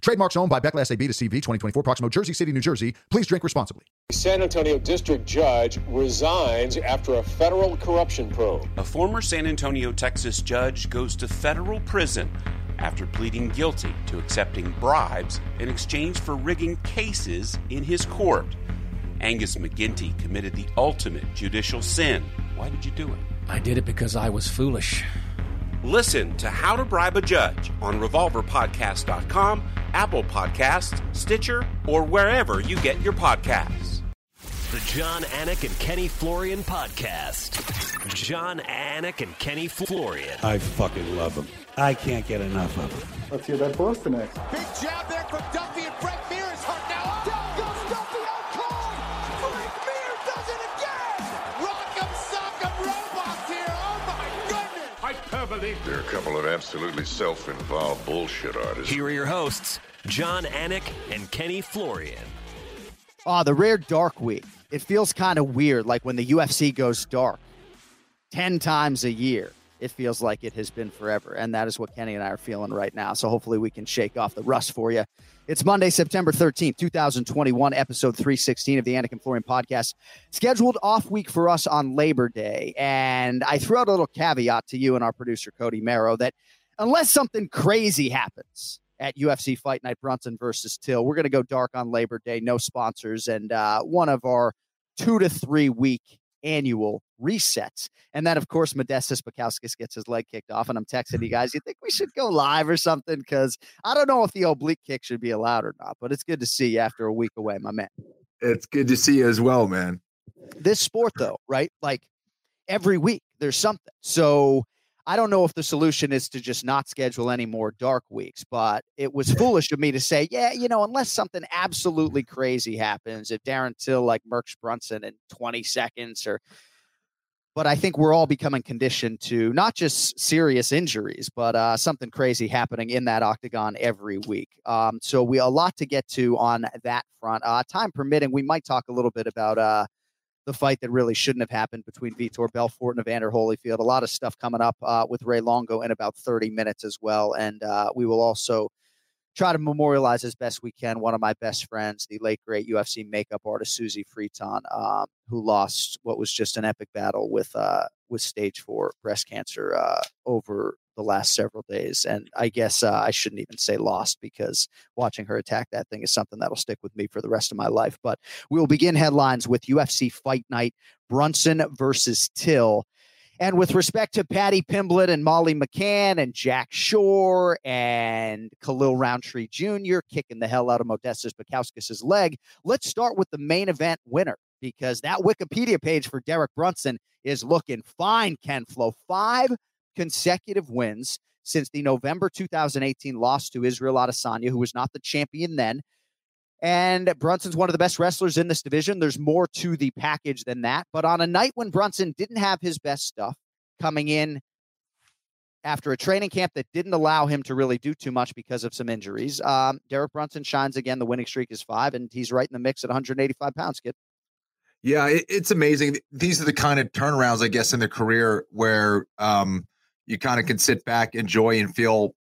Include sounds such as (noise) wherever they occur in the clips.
Trademarks owned by Beckless AB to CV 2024, Proximo, Jersey City, New Jersey. Please drink responsibly. San Antonio district judge resigns after a federal corruption probe. A former San Antonio, Texas judge goes to federal prison after pleading guilty to accepting bribes in exchange for rigging cases in his court. Angus McGinty committed the ultimate judicial sin. Why did you do it? I did it because I was foolish. Listen to How to Bribe a Judge on RevolverPodcast.com, Apple Podcasts, Stitcher, or wherever you get your podcasts. The Jon Anik and Kenny Florian podcast. Jon Anik and Kenny Florian. I fucking love them. I can't get enough of them. Let's hear that Boston next. Big jab there from Duffy and Frank Mir is hurt now. Down couple of absolutely self-involved bullshit artists. Here are your hosts, Jon Anik and Kenny Florian. Ah, the rare dark week. It feels kind of weird, like when the UFC goes dark 10 times a year. It feels like it has been forever. And that is what Kenny and I are feeling right now. So hopefully we can shake off the rust for you. It's Monday, September 13th, 2021, episode 316 of the Anik and Florian podcast. Scheduled off week for us on Labor Day. And I threw out a little caveat to you and our producer, Cody Merrow, that unless something crazy happens, at UFC Fight Night Brunson versus Till. We're going to go dark on Labor Day, no sponsors, and uh, one of our two to three week annual resets. And then, of course, Modestas Bukauskas gets his leg kicked off. And I'm texting you mm-hmm. guys, you think we should go live or something? Because I don't know if the oblique kick should be allowed or not, but it's good to see you after a week away, my man. It's good to see you as well, man. This sport, though, right? Like every week there's something. So I don't know if the solution is to just not schedule any more dark weeks, but it was (laughs) foolish of me to say, yeah, you know, unless something absolutely crazy happens, if Darren Till like Merckx Brunson in 20 seconds or but I think we're all becoming conditioned to not just serious injuries, but uh, something crazy happening in that octagon every week. Um, so we a lot to get to on that front. Uh, time permitting, we might talk a little bit about uh, the fight that really shouldn't have happened between Vitor Belfort and Evander Holyfield. A lot of stuff coming up uh, with Ray Longo in about 30 minutes as well. And uh, we will also try to memorialize as best we can one of my best friends, the late great UFC makeup artist Suzy Friton, um, who lost what was just an epic battle with uh, with stage four breast cancer uh, over the last several days. And I guess uh, I shouldn't even say lost because watching her attack that thing is something that'll stick with me for the rest of my life. But we will begin headlines with UFC Fight Night Brunson versus Till. And with respect to Paddy Pimblett and Molly McCann and Jack Shore and Khalil Rountree Jr. kicking the hell out of Modestas Bukauskas' leg, let's start with the main event winner because that Wikipedia page for Derek Brunson is looking fine, Ken Flo. Five consecutive wins since the November 2018 loss to Israel Adesanya, who was not the champion then. And Brunson's one of the best wrestlers in this division. There's more to the package than that. But on a night when Brunson didn't have his best stuff coming in after a training camp that didn't allow him to really do too much because of some injuries, um, Derek Brunson shines again. The winning streak is five, and he's right in the mix at 185 pounds, kid. Yeah, it, it's amazing. These are the kind of turnarounds, I guess, in their career where um, you kind of can sit back, enjoy, and feel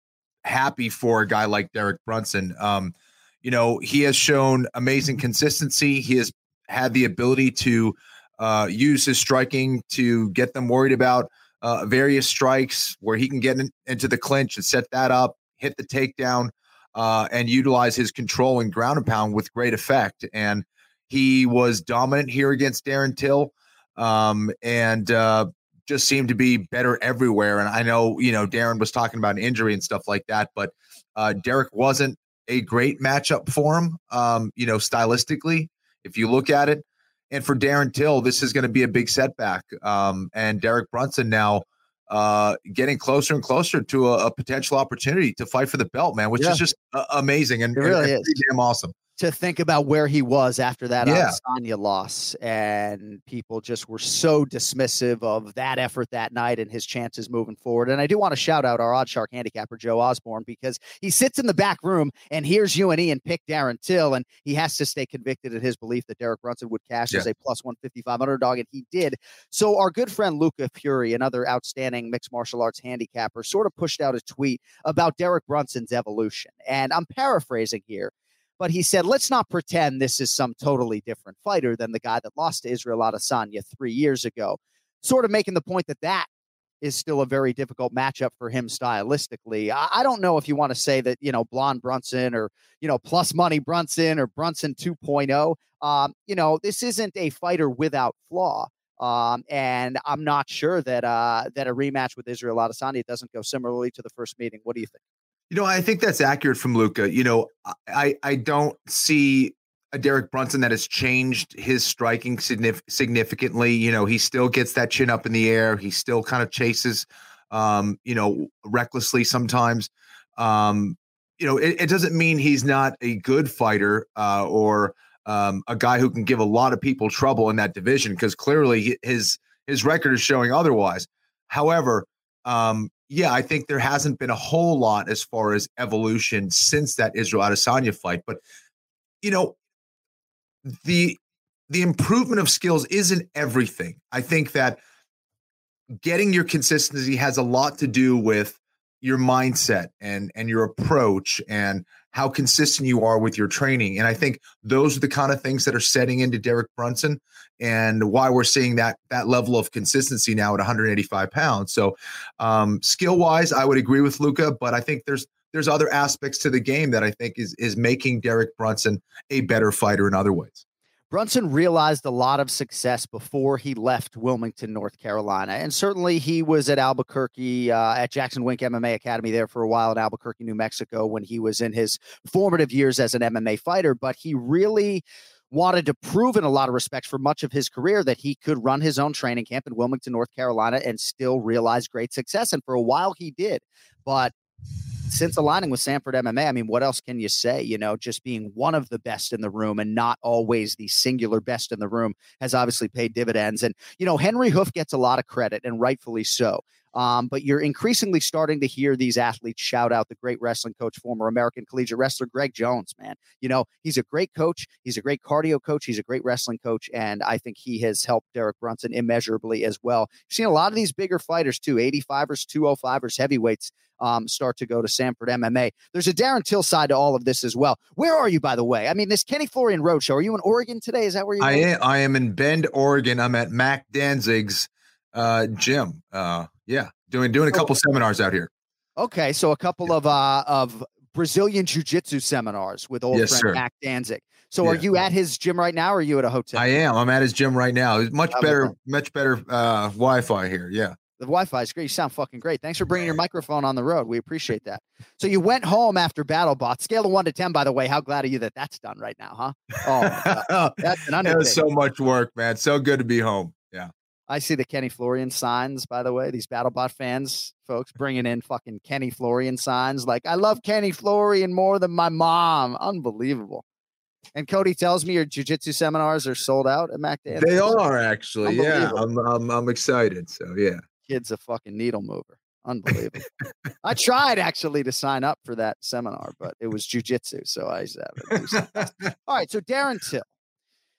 happy for a guy like Derek Brunson. Um, you know, he has shown amazing consistency. He has had the ability to uh, use his striking to get them worried about uh, various strikes where he can get in, into the clinch and set that up, hit the takedown, uh, and utilize his control and ground and pound with great effect. And he was dominant here against Darren Till, um, and uh, just seemed to be better everywhere. And I know, you know, Darren was talking about an injury and stuff like that, but uh, Derek wasn't a great matchup for him, um, you know, stylistically, if you look at it. And for Darren Till, this is going to be a big setback. Um, and Derek Brunson now uh, getting closer and closer to a, a, potential opportunity to fight for the belt, man, which yeah. is just uh, amazing and, it really and, and is. damn awesome. To think about where he was after that Yeah. Adesanya loss, and people just were so dismissive of that effort that night and his chances moving forward. And I do want to shout out our OddsShark handicapper Joe Osborne because he sits in the back room and hears you and Ian pick Darren Till, and he has to stay convicted in his belief that Derek Brunson would cash as Yeah. a plus one fifty five underdog, and he did. So our good friend Luca Fury, another outstanding mixed martial arts handicapper, sort of pushed out a tweet about Derek Brunson's evolution, and I'm paraphrasing here but he said, let's not pretend this is some totally different fighter than the guy that lost to Israel Adesanya three years ago. Sort of making the point that that is still a very difficult matchup for him stylistically. I, I don't know if you want to say that, you know, Blonde Brunson or, you know, plus money Brunson or Brunson 2.0. Um, you know, this isn't a fighter without flaw. Um, and I'm not sure that uh, that a rematch with Israel Adesanya doesn't go similarly to the first meeting. What do you think? You know, I think that's accurate from Luca. You know, I I don't see a Derek Brunson that has changed his striking signif- significantly. You know, he still gets that chin up in the air. He still kind of chases, um, you know, recklessly sometimes. Um, you know, it, it doesn't mean he's not a good fighter uh, or um, a guy who can give a lot of people trouble in that division because clearly his his record is showing otherwise. However, um, yeah, I think there hasn't been a whole lot as far as evolution since that Israel Adesanya fight. But you know, the the improvement of skills isn't everything. I think that getting your consistency has a lot to do with your mindset and and your approach and how consistent you are with your training. And I think those are the kind of things that are setting into Derek Brunson and why we're seeing that that level of consistency now at 185 pounds. So um, skill wise, I would agree with Luca, but I think there's there's other aspects to the game that I think is is making Derek Brunson a better fighter in other ways. Brunson realized a lot of success before he left Wilmington, North Carolina. And certainly he was at Albuquerque, uh, at Jackson Wink MMA Academy there for a while in Albuquerque, New Mexico, when he was in his formative years as an MMA fighter. But he really wanted to prove in a lot of respects for much of his career that he could run his own training camp in Wilmington, North Carolina, and still realize great success. And for a while he did. But since aligning with Sanford MMA, I mean, what else can you say? You know, just being one of the best in the room and not always the singular best in the room has obviously paid dividends. And, you know, Henri Hooft gets a lot of credit and rightfully so. Um, but you're increasingly starting to hear these athletes shout out the great wrestling coach, former American collegiate wrestler Greg Jones, man. You know, he's a great coach. He's a great cardio coach. He's a great wrestling coach. And I think he has helped Derek Brunson immeasurably as well. You've seen a lot of these bigger fighters too 85ers, 205ers, heavyweights um, start to go to Sanford MMA. There's a Darren Till side to all of this as well. Where are you, by the way? I mean, this Kenny Florian Roadshow. Are you in Oregon today? Is that where you? I am. I am in Bend, Oregon. I'm at Mac Danzig's uh, gym. Uh, yeah, doing doing a couple seminars out here. Okay, so a couple of uh of Brazilian jiu-jitsu seminars with old Yes, friend sir. Mac Danzig. So are you at his gym right now or are you at a hotel? I am. I'm at his gym right now. It's much better, much better uh, Wi-Fi here. Yeah. The Wi-Fi is great. You sound fucking great. Thanks for bringing your microphone on the road. We appreciate that. So you went home after BattleBot. Scale of one to ten, by the way. How glad are you that that's done right now, huh? Oh, (laughs) that's an it was so much work, man. So good to be home. Yeah. I see the Kenny Florian signs, by the way. These BattleBot fans, folks, bringing in fucking Kenny Florian signs. Like, I love Kenny Florian more than my mom. Unbelievable. And Cody tells me your jujitsu seminars are sold out at Mac Danzig. They are actually. Yeah. I'm, I'm I'm excited. So yeah. Kid's a fucking needle mover. Unbelievable. I tried actually to sign up for that seminar, but it was jujitsu. So I it. (laughs) All right. So Darren Till.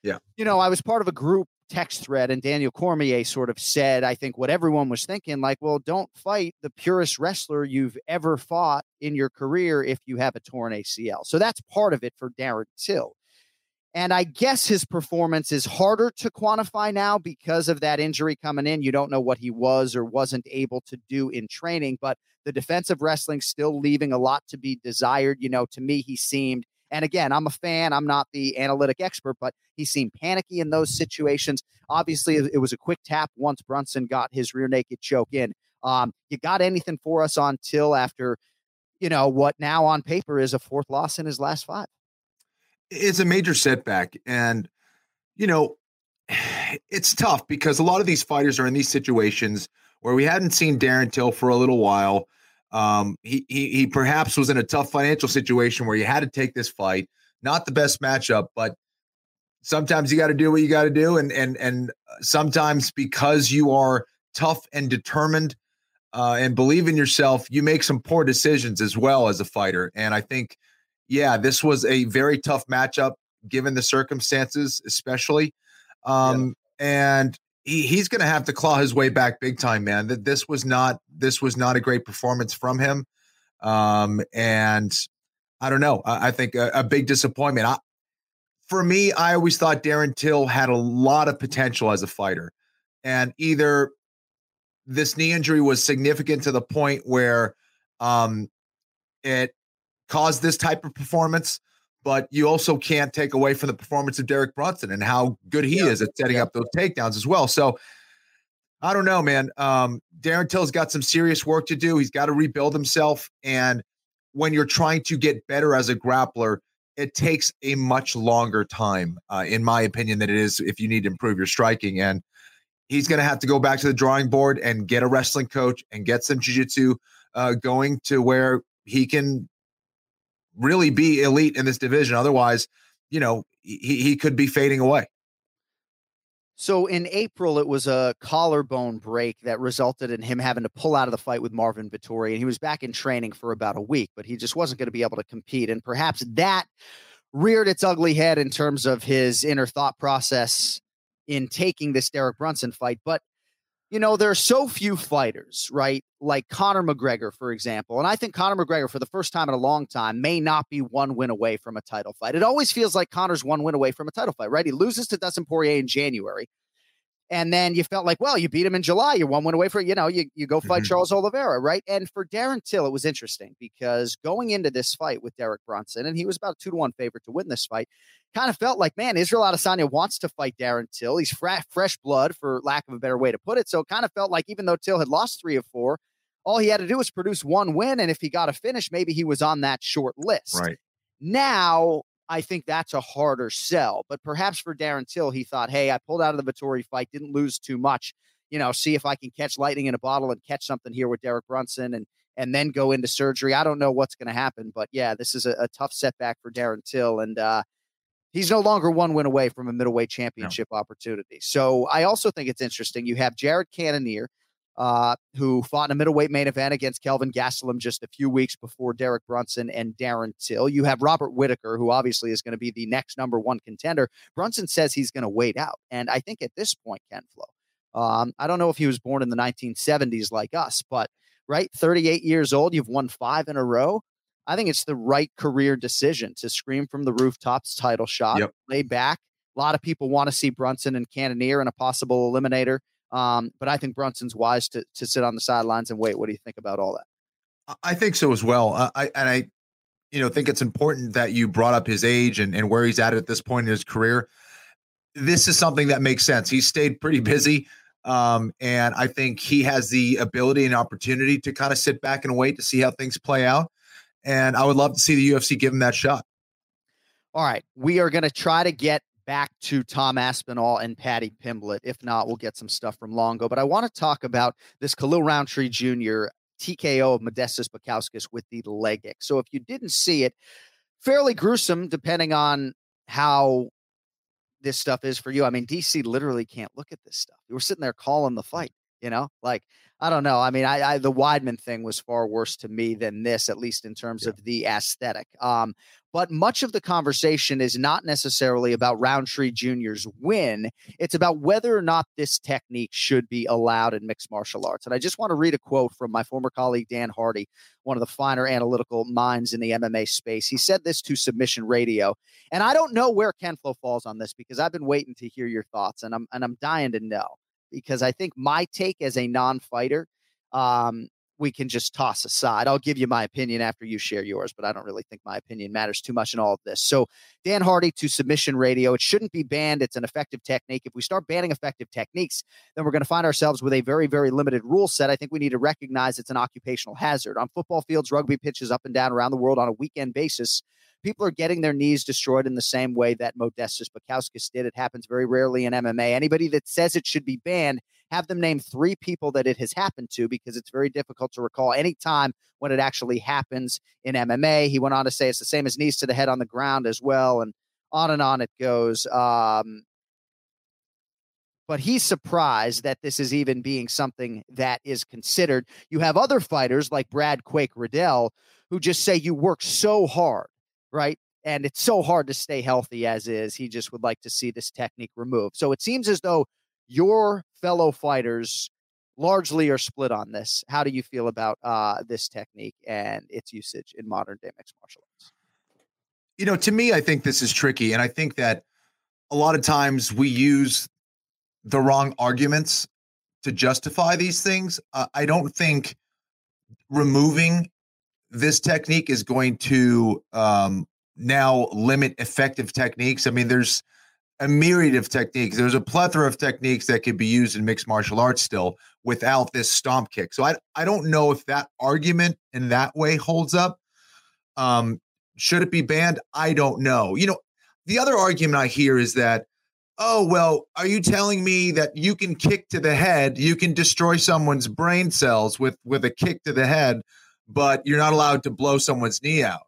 Yeah. You know, I was part of a group text thread, and Daniel Cormier sort of said, I think what everyone was thinking, like, well, don't fight the purest wrestler you've ever fought in your career if you have a torn ACL. So that's part of it for Darren Till. And I guess his performance is harder to quantify now because of that injury coming in. You don't know what he was or wasn't able to do in training, but the defensive wrestling still leaving a lot to be desired. You know, to me, he seemed, and again, I'm a fan, I'm not the analytic expert, but he seemed panicky in those situations. Obviously, it was a quick tap once Brunson got his rear naked choke in. Um, you got anything for us on Till after, you know, what now on paper is a fourth loss in his last five? it's a major setback and you know (sighs) it's tough because a lot of these fighters are in these situations where we hadn't seen Darren Till for a little while. Um, he, he he perhaps was in a tough financial situation where you had to take this fight. not the best matchup, but sometimes you got to do what you got to do, and and and sometimes because you are tough and determined uh, and believe in yourself, you make some poor decisions as well as a fighter. And I think, yeah, this was a very tough matchup given the circumstances, especially. Um, yeah. And he, he's going to have to claw his way back big time, man. That this was not this was not a great performance from him. Um, and I don't know. I, I think a, a, big disappointment. I, for me, I always thought Darren Till had a lot of potential as a fighter, and either this knee injury was significant to the point where um, it caused this type of performance, but you also can't take away from the performance of Derek Brunson and how good he yeah. is at setting yeah. up those takedowns as well. So I don't know, man. Um, Darren Till's got some serious work to do. He's got to rebuild himself. And when you're trying to get better as a grappler, it takes a much longer time, uh, in my opinion, than it is if you need to improve your striking. And he's going to have to go back to the drawing board and get a wrestling coach and get some jiu-jitsu uh, going to where he can really be elite in this division otherwise you know he, he could be fading away so in April, it was a collarbone break that resulted in him having to pull out of the fight with Marvin Vettori. And he was back in training for about a week, but he just wasn't going to be able to compete. And perhaps that reared its ugly head in terms of his inner thought process in taking this Derek Brunson fight. But, you know, there are so few fighters, right? Like Conor McGregor, for example. And I think Conor McGregor, for the first time in a long time, may not be one win away from a title fight. It always feels like Conor's one win away from a title fight, right? He loses to Dustin Poirier in January. And then you felt like, well, you beat him in July. You're one win away for, you know, you, you go fight mm-hmm. Charles Oliveira, right? And for Darren Till, it was interesting because going into this fight with Derek Brunson, and he was about two to one favorite to win this fight, kind of felt like, man, Israel Adesanya wants to fight Darren Till. He's fra- fresh blood, for lack of a better way to put it. So it kind of felt like even though Till had lost three of four, all he had to do was produce one win. And if he got a finish, maybe he was on that short list. Right. Now, I think that's a harder sell. But perhaps for Darren Till, he thought, hey, I pulled out of the Vettori fight, didn't lose too much. You know, see if I can catch lightning in a bottle and catch something here with Derek Brunson and and then go into surgery. I don't know what's going to happen, but yeah, this is a, a, tough setback for Darren Till. And uh, he's no longer one win away from a middleweight championship no. opportunity. So I also think it's interesting. You have Jared Cannonier, uh, who fought in a middleweight main event against Kelvin Gastelum just a few weeks before Derek Brunson and Darren Till. You have Robert Whitaker, who obviously is going to be the next number one contender. Brunson says he's going to wait out. And I think at this point, Ken Flo, um, I don't know if he was born in the 1970s like us, but right, 38 years old, you've won five in a row. I think it's the right career decision to scream from the rooftops title shot, yep. lay back. A lot of people want to see Brunson and Cannonier in a possible eliminator. Um, but I think Brunson's wise to to sit on the sidelines and wait. What do you think about all that? I think so as well. Uh, I and I, you know, think it's important that you brought up his age and, and where he's at at this point in his career. This is something that makes sense. He stayed pretty busy. Um, and I think he has the ability and opportunity to kind of sit back and wait to see how things play out. And I would love to see the UFC give him that shot. All right. We are going to try to get back to Tom Aspinall and Paddy Pimblett. If not, we'll get some stuff from Longo. But I want to talk about this Khalil Rountree Jr. TKO of Modestas Bukauskas with the leg kick. So if you didn't see it, fairly gruesome depending on how this stuff is for you. I mean, DC literally can't look at this stuff. Were sitting there calling the fight, you know, like I don't know. I mean, I, I, the Weidman thing was far worse to me than this, at least in terms yeah. of the aesthetic. Um, but much of the conversation is not necessarily about Rountree Jr.'s win. It's about whether or not this technique should be allowed in mixed martial arts. And I just want to read a quote from my former colleague Dan Hardy, one of the finer analytical minds in the MMA space. He said this to Submission Radio, and I don't know where Ken Flo falls on this because I've been waiting to hear your thoughts, and I'm and I'm dying to know because I think my take as a non-fighter, um, we can just toss aside. I'll give you my opinion after you share yours, but I don't really think my opinion matters too much in all of this. So, Dan Hardy to submission radio. It shouldn't be banned. It's an effective technique. If we start banning effective techniques, then we're going to find ourselves with a very, very limited rule set. I think we need to recognize it's an occupational hazard. On football fields, rugby pitches up and down around the world on a weekend basis people are getting their knees destroyed in the same way that Modestas Bukauskas did. It happens very rarely in MMA. Anybody that says it should be banned have them name three people that it has happened to because it's very difficult to recall any time when it actually happens in MMA. He went on to say it's the same as knees to the head on the ground as well, and on and on it goes. Um, but he's surprised that this is even being something that is considered. You have other fighters like Brad Quake Riddell who just say you work so hard, right? And it's so hard to stay healthy as is. He just would like to see this technique removed. So it seems as though your fellow fighters largely are split on this. How do you feel about uh, this technique and its usage in modern day mixed martial arts? You know, to me, I think this is tricky. And I think that a lot of times we use the wrong arguments to justify these things. Uh, I don't think removing this technique is going to um, now limit effective techniques. I mean, there's a myriad of techniques. There's a plethora of techniques that could be used in mixed martial arts still without this stomp kick. So I I don't know if that argument in that way holds up. Um, should it be banned? I don't know. You know, the other argument I hear is that, oh well, are you telling me that you can kick to the head, you can destroy someone's brain cells with with a kick to the head, but you're not allowed to blow someone's knee out?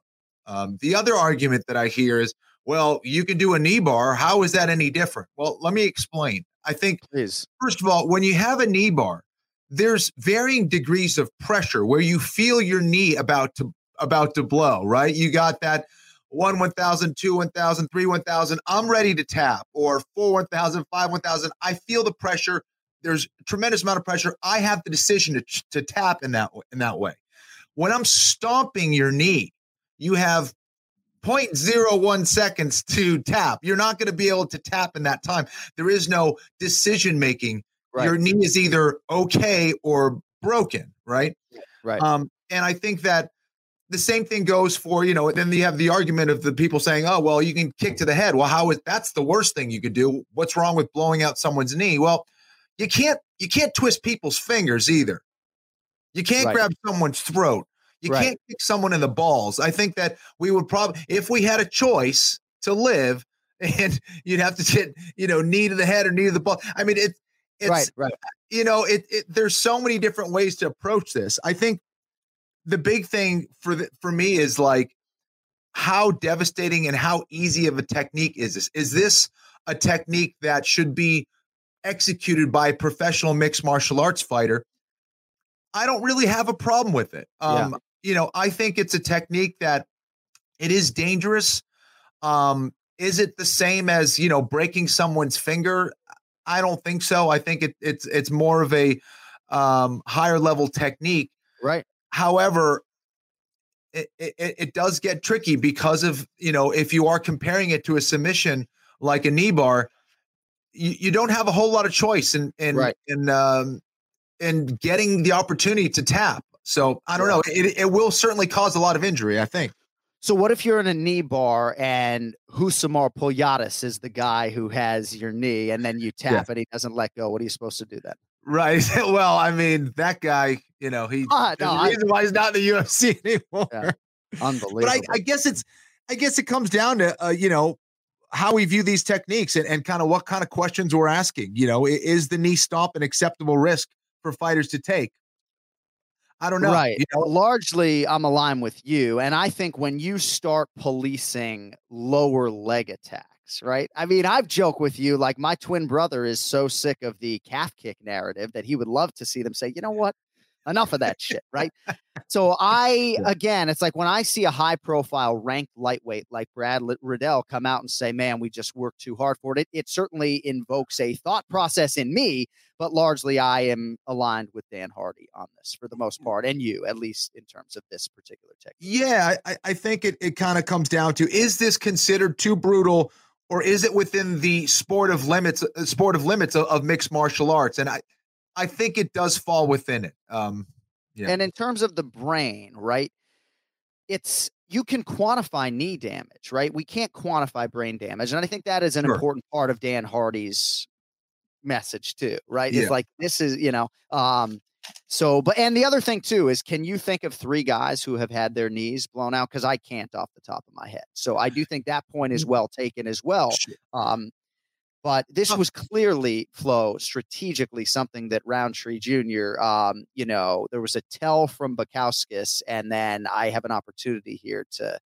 Um, the other argument that I hear is, well, you can do a knee bar. How is that any different? Well, let me explain. I think, Please. first of all, when you have a knee bar, there's varying degrees of pressure where you feel your knee about to about to blow, right? You got that one 1000, two 1000, three 1000. I'm ready to tap, or four 1000, five 1000. I feel the pressure. There's a tremendous amount of pressure. I have the decision to, to tap in that in that way. When I'm stomping your knee, you have 0.01 seconds to tap. You're not going to be able to tap in that time. There is no decision making. Right. Your knee is either okay or broken, right? Right. Um, and I think that the same thing goes for, you know, then you have the argument of the people saying, oh, well, you can kick to the head. Well, how is that's the worst thing you could do? What's wrong with blowing out someone's knee? Well, you can't you can't twist people's fingers either. You can't Right. grab someone's throat. You Right. can't kick someone in the balls. I think that we would probably, if we had a choice to live, (laughs) and you'd have to get, you know, knee to the head or knee to the ball. I mean, it, it's, right, right. you know, it, it. There's so many different ways to approach this. I think the big thing for the, for me is like how devastating and how easy of a technique is this? Is this a technique that should be executed by a professional mixed martial arts fighter? I don't really have a problem with it. Um, You know, I think it's a technique that it is dangerous. Um, is it the same as you know breaking someone's finger? I don't think so. I think it, it's it's more of a um, higher level technique. Right. However, it, it it does get tricky because of you know if you are comparing it to a submission like a knee bar, you, you don't have a whole lot of choice in in Right. in um, in getting the opportunity to tap. So I don't know. It it will certainly cause a lot of injury. I think. So what if you're in a knee bar and Rousimar Palhares is the guy who has your knee and then you tap and he doesn't let go? What are you supposed to do then? Right. (laughs) Well, I mean, that guy, you know, he there's no, I- reason why he's not in the UFC (laughs) anymore. Yeah. Unbelievable. But I, I guess it's I guess it comes down to uh, you know how we view these techniques and, and kind of what kind of questions we're asking. You know, is the knee stomp an acceptable risk for fighters to take? I don't know. Right. You know, Largely, I'm aligned with you. And I think when you start policing lower leg attacks, right? I mean, I've joked with you like my twin brother is so sick of the calf kick narrative that he would love to see them say, you know what? Enough of that shit, right? (laughs) So I again, it's like when I see a high profile ranked lightweight like Brad Riddell come out and say, "Man, we just worked too hard for it." it. It certainly invokes a thought process in me, but largely I am aligned with Dan Hardy on this for the most part, and you at least in terms of this particular technique. yeah, I, I think it, it kind of comes down to is this considered too brutal or is it within the sport of limits uh, sport of limits of, of mixed martial arts? And I I think it does fall within it. Um yeah. And in terms of the brain, right? It's you can quantify knee damage, right? We can't quantify brain damage. And I think that is an Sure. important part of Dan Hardy's message too, right? Yeah. It's like this is, you know, um so but and the other thing too is can you think of three guys who have had their knees blown out cuz I can't off the top of my head. So I do think that point Mm. is well taken as well. Um But this was clearly, Flo, strategically something that Rountree Jr., um, you know, there was a tell from Bukauskas, and then I have an opportunity here to,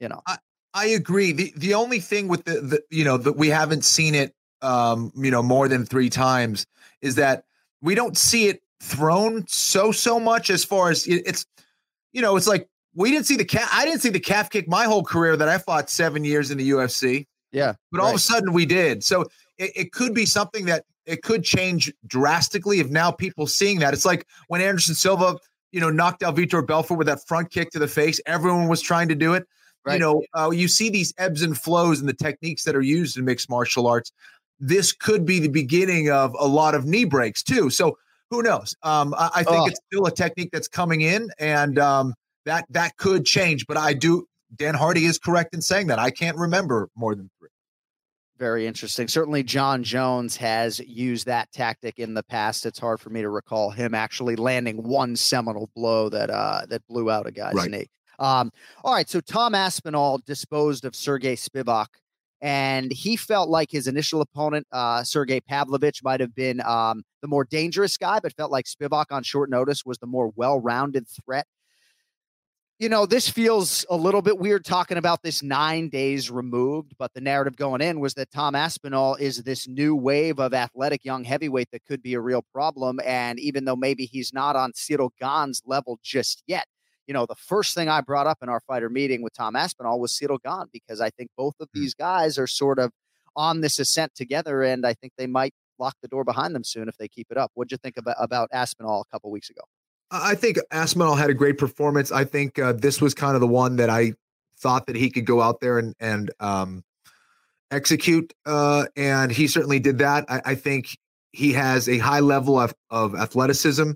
you know. I, I agree. The the only thing with the, the you know, that we haven't seen it um, you know, more than three times is that we don't see it thrown so so much as far as it, it's you know, it's like we didn't see the cat I didn't see the calf kick my whole career that I fought seven years in the UFC. Yeah. But all of a sudden we did. So it, it, could be something that it could change drastically if now people seeing that. It's like when Anderson Silva, you know, knocked out Vitor Belfort with that front kick to the face. Everyone was trying to do it. Right. You know, uh, you see these ebbs and flows and the techniques that are used in mixed martial arts. This could be the beginning of a lot of knee breaks too. So who knows? Um, I, I, think oh. it's still a technique that's coming in, and um, that that could change. But I do. Dan Hardy is correct in saying that. I can't remember more than three. Very interesting. Certainly, Jon Jones has used that tactic in the past. It's hard for me to recall him actually landing one seminal blow that uh, that blew out a guy's right. knee. Um, all right, so Tom Aspinall disposed of Sergey Spivak, and he felt like his initial opponent, uh, Sergey Pavlovich, might have been um, the more dangerous guy, but felt like Spivak on short notice was the more well-rounded threat you know, this feels a little bit weird talking about this nine days removed, but the narrative going in was that Tom Aspinall is this new wave of athletic young heavyweight that could be a real problem. And even though maybe he's not on Ciryl Gane's level just yet, you know, the first thing I brought up in our fighter meeting with Tom Aspinall was Ciryl Gane because I think both of hmm. these guys are sort of on this ascent together, and I think they might lock the door behind them soon if they keep it up. What'd you think about, about Aspinall a couple weeks ago? I think Aspinall had a great performance. I think uh, this was kind of the one that I thought that he could go out there and and um, execute, uh, and he certainly did that. I, I, think he has a high level of, of athleticism.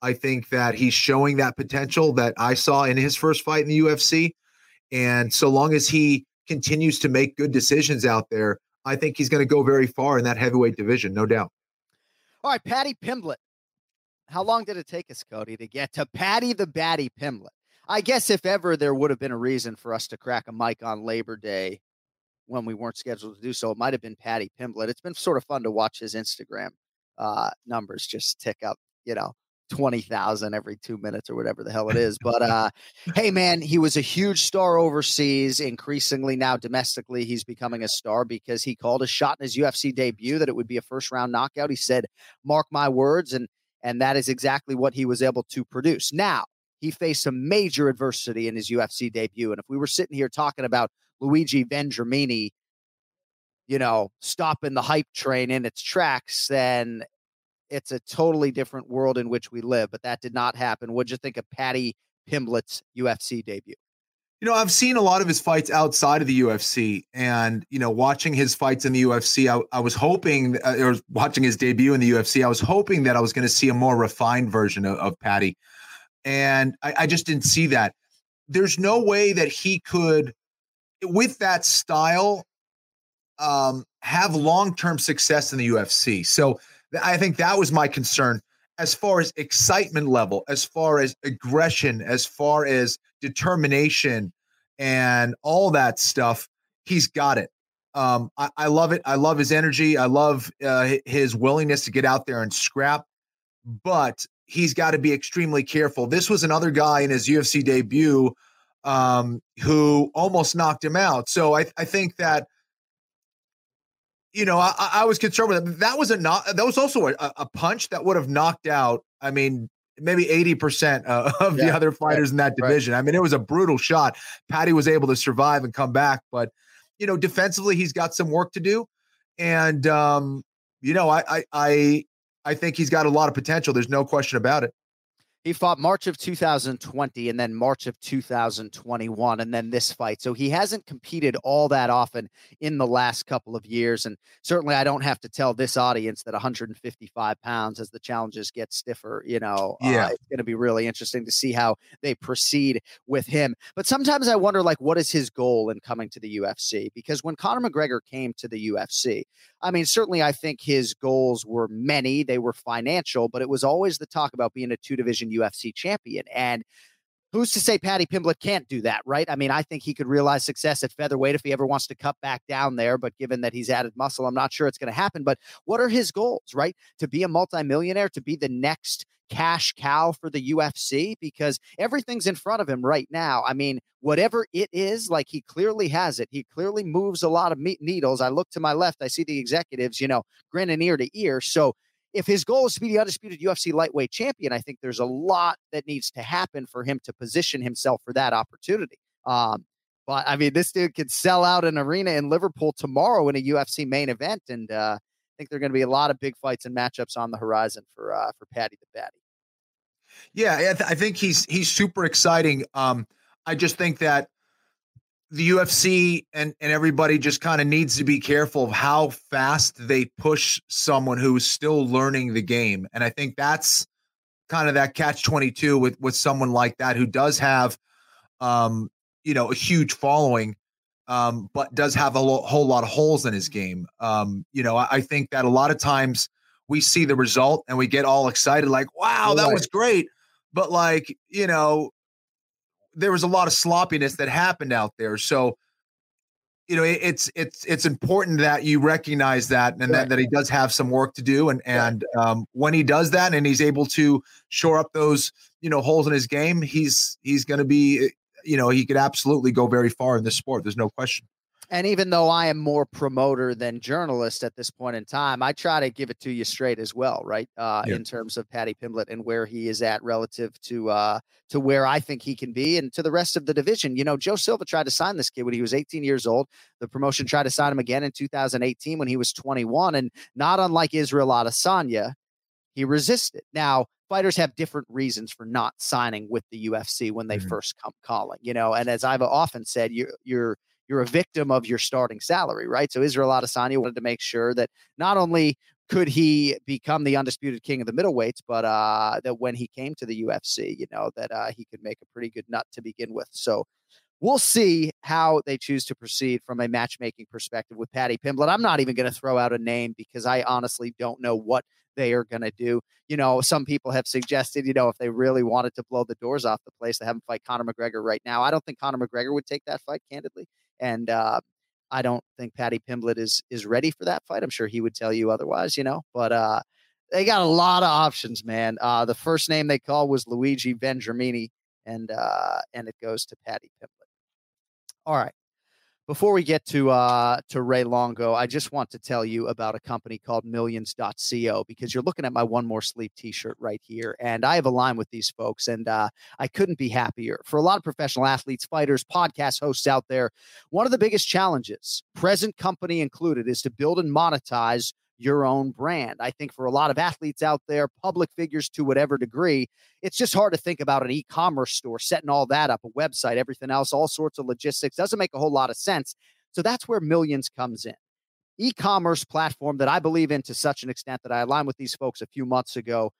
I think that he's showing that potential that I saw in his first fight in the UFC, and so long as he continues to make good decisions out there, I think he's going to go very far in that heavyweight division, no doubt. All right, Paddy Pimblett how long did it take us, Cody, to get to Paddy the Baddy Pimblett? I guess if ever there would have been a reason for us to crack a mic on Labor Day when we weren't scheduled to do so, it might have been Paddy Pimblett. It's been sort of fun to watch his Instagram uh, numbers just tick up, you know, 20,000 every two minutes or whatever the hell it is. But uh, hey, man, he was a huge star overseas. Increasingly now domestically, he's becoming a star because he called a shot in his UFC debut that it would be a first round knockout. He said, Mark my words. And and that is exactly what he was able to produce. Now, he faced some major adversity in his UFC debut. And if we were sitting here talking about Luigi Vendramini, you know, stopping the hype train in its tracks, then it's a totally different world in which we live. But that did not happen. What'd you think of Paddy Pimblett's UFC debut? You know, I've seen a lot of his fights outside of the UFC, and you know, watching his fights in the UFC, I, I was hoping, uh, or watching his debut in the UFC, I was hoping that I was going to see a more refined version of, of Paddy, and I, I just didn't see that. There's no way that he could, with that style, um, have long-term success in the UFC. So I think that was my concern as far as excitement level, as far as aggression, as far as determination and all that stuff, he's got it. Um, I, I, love it. I love his energy. I love uh, his willingness to get out there and scrap, but he's got to be extremely careful. This was another guy in his UFC debut um, who almost knocked him out. So I, I think that you know, I, I was concerned with it. That was a not. That was also a, a punch that would have knocked out. I mean, maybe 80% uh, (laughs) of yeah, the other fighters right, in that division. Right. I mean, it was a brutal shot. Paddy was able to survive and come back, but you know, defensively, he's got some work to do. And um, you know, I I I I think he's got a lot of potential. There's no question about it. He fought March of 2020 and then March of 2021 and then this fight. So he hasn't competed all that often in the last couple of years. And certainly I don't have to tell this audience that 155 pounds as the challenges get stiffer, you know, uh, yeah. Uh, it's going to be really interesting to see how they proceed with him. But sometimes I wonder, like, what is his goal in coming to the UFC? Because when Conor McGregor came to the UFC, I mean, certainly I think his goals were many, they were financial, but it was always the talk about being a two division UFC champion. And who's to say Paddy Pimblett can't do that, right? I mean, I think he could realize success at featherweight if he ever wants to cut back down there. But given that he's added muscle, I'm not sure it's going to happen. But what are his goals, right? To be a multimillionaire, to be the next cash cow for the UFC because everything's in front of him right now. I mean, whatever it is, like he clearly has it. He clearly moves a lot of meat needles. I look to my left, I see the executives, you know, grinning ear to ear. So if his goal is to be the undisputed UFC lightweight champion, I think there's a lot that needs to happen for him to position himself for that opportunity. Um, but I mean, this dude could sell out an arena in Liverpool tomorrow in a UFC main event, and uh, I think there are going to be a lot of big fights and matchups on the horizon for uh, for Paddy the Baddy. Yeah, I, th- I think he's he's super exciting. Um, I just think that the UFC and, and everybody just kind of needs to be careful of how fast they push someone who's still learning the game. And I think that's kind of that catch 22 with with someone like that who does have um you know a huge following um but does have a lo- whole lot of holes in his game. Um you know, I, I, think that a lot of times we see the result and we get all excited like wow, that was great. But like, you know, there was a lot of sloppiness that happened out there. So, you know, it, it's it's it's important that you recognize that and right. that, that he does have some work to do. And and um, when he does that and he's able to shore up those you know holes in his game, he's he's going to be you know he could absolutely go very far in this sport. There's no question. And even though I am more promoter than journalist at this point in time, I try to give it to you straight as well, right? Uh, yeah. In terms of Paddy Pimblett and where he is at relative to uh, to where I think he can be and to the rest of the division. You know, Joe Silva tried to sign this kid when he was 18 years old. The promotion tried to sign him again in 2018 when he was 21. And not unlike Israel Adesanya, he resisted. Now, fighters have different reasons for not signing with the UFC when they mm-hmm. first come calling, you know. And as I've often said, you're you're you're a victim of your starting salary, right? So Israel Adesanya wanted to make sure that not only could he become the undisputed king of the middleweights, but uh, that when he came to the UFC, you know, that uh, he could make a pretty good nut to begin with. So we'll see how they choose to proceed from a matchmaking perspective with Paddy Pimblett. I'm not even going to throw out a name because I honestly don't know what they are going to do. You know, some people have suggested, you know, if they really wanted to blow the doors off the place, they have him fight Conor McGregor right now. I don't think Conor McGregor would take that fight, candidly and uh, I don't think Paddy Pimblett is is ready for that fight. I'm sure he would tell you otherwise, you know. But uh, they got a lot of options, man. Uh, the first name they called was Luigi Vendramini, and uh, and it goes to Paddy Pimblett. All right. Before we get to uh, to Ray Longo, I just want to tell you about a company called Millions.co because you're looking at my One More Sleep T-shirt right here, and I have a line with these folks, and uh, I couldn't be happier. For a lot of professional athletes, fighters, podcast hosts out there, one of the biggest challenges, present company included, is to build and monetize your own brand. I think for a lot of athletes out there, public figures to whatever degree, it's just hard to think about an e commerce store, setting all that up, a website, everything else, all sorts of logistics. Doesn't make a whole lot of sense. So that's where Millions comes in. E commerce platform that I believe in to such an extent that I aligned with these folks a few months ago.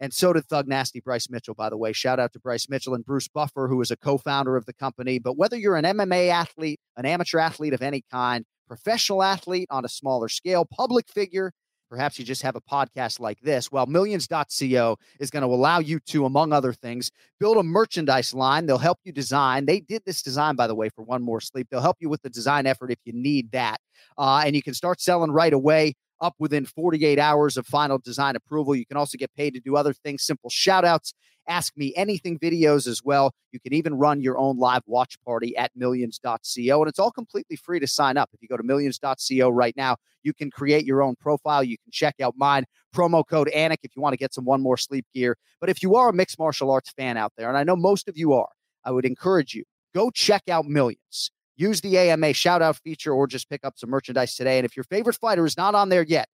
And so did Thug Nasty Bryce Mitchell, by the way. Shout out to Bryce Mitchell and Bruce Buffer, who is a co founder of the company. But whether you're an MMA athlete, an amateur athlete of any kind, professional athlete on a smaller scale, public figure, perhaps you just have a podcast like this. Well, millions.co is going to allow you to, among other things, build a merchandise line. They'll help you design. They did this design, by the way, for One More Sleep. They'll help you with the design effort if you need that. Uh, and you can start selling right away up within 48 hours of final design approval. You can also get paid to do other things, simple shout outs Ask Me Anything videos as well. You can even run your own live watch party at millions.co. And it's all completely free to sign up. If you go to millions.co right now, you can create your own profile. You can check out mine. Promo code Anik if you want to get some one more sleep gear. But if you are a mixed martial arts fan out there, and I know most of you are, I would encourage you go check out Millions. Use the AMA shout out feature or just pick up some merchandise today. And if your favorite fighter is not on there yet,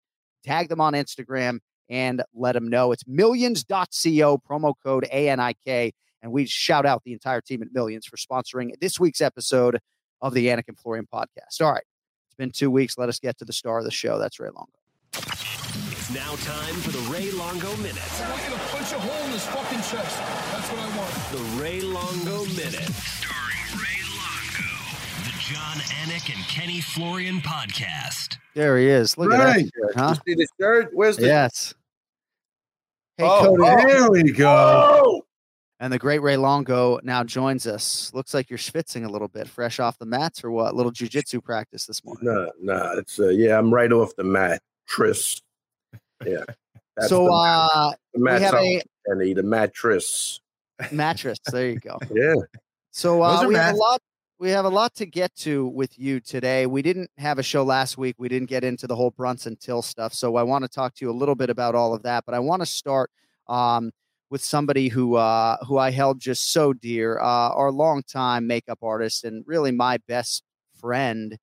tag them on Instagram and let them know. It's millions.co, promo code ANIK. And we shout out the entire team at Millions for sponsoring this week's episode of the Anik and Florian podcast. All right. It's been two weeks. Let us get to the star of the show. That's Ray Longo. It's now time for the Ray Longo Minute. I want you to punch a hole in his fucking chest. That's what I want. The Ray Longo Minute. Starring Ray Longo. The Jon Anik and Kenny Florian podcast. There he is. Look right. at that shirt, huh? You see the shirt? Where's the Yes. Hey, oh, Cody. Oh, there we go. Oh! And the great Ray Longo now joins us. Looks like you're schwitzing a little bit, fresh off the mats or what? Little jujitsu practice this morning. No, no, it's uh, yeah, I'm right off the mat. Tris. Yeah. (laughs) That's so the, uh the mat we have a Kenny, the mattress. mattress. There you go. (laughs) Yeah. So uh, are we have a lot. We have a lot to get to with you today. We didn't have a show last week. We didn't get into the whole Brunson Till stuff. So I want to talk to you a little bit about all of that. But I want to start um, with somebody who uh, who I held just so dear, uh, our longtime makeup artist, and really my best friend.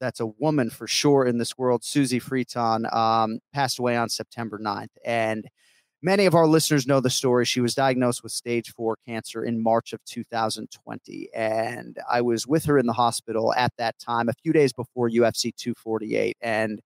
That's a woman for sure in this world. Suzy Friton um, passed away on September 9th. And Many of our listeners know the story. She was diagnosed with stage four cancer in March of 2020. And I was with her in the hospital at that time, a few days before UFC 248. And,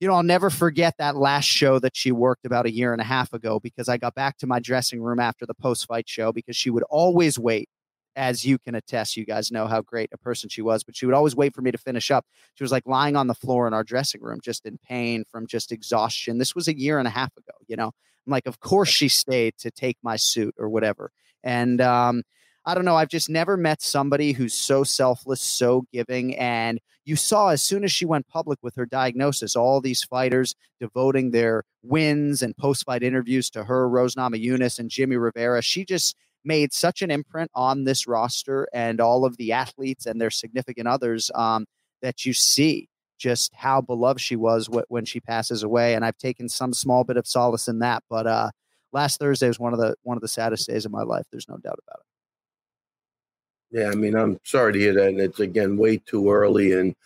you know, I'll never forget that last show that she worked about a year and a half ago because I got back to my dressing room after the post fight show because she would always wait. As you can attest, you guys know how great a person she was, but she would always wait for me to finish up. She was like lying on the floor in our dressing room, just in pain from just exhaustion. This was a year and a half ago, you know. I'm like, of course she stayed to take my suit or whatever. And um, I don't know. I've just never met somebody who's so selfless, so giving. And you saw as soon as she went public with her diagnosis, all these fighters devoting their wins and post fight interviews to her, Rose Namajunas and Jimmy Rivera. She just made such an imprint on this roster and all of the athletes and their significant others um, that you see just how beloved she was wh- when she passes away. And I've taken some small bit of solace in that. But uh, last Thursday was one of the one of the saddest days of my life. There's no doubt about it. Yeah, I mean, I'm sorry to hear that. And it's again way too early. And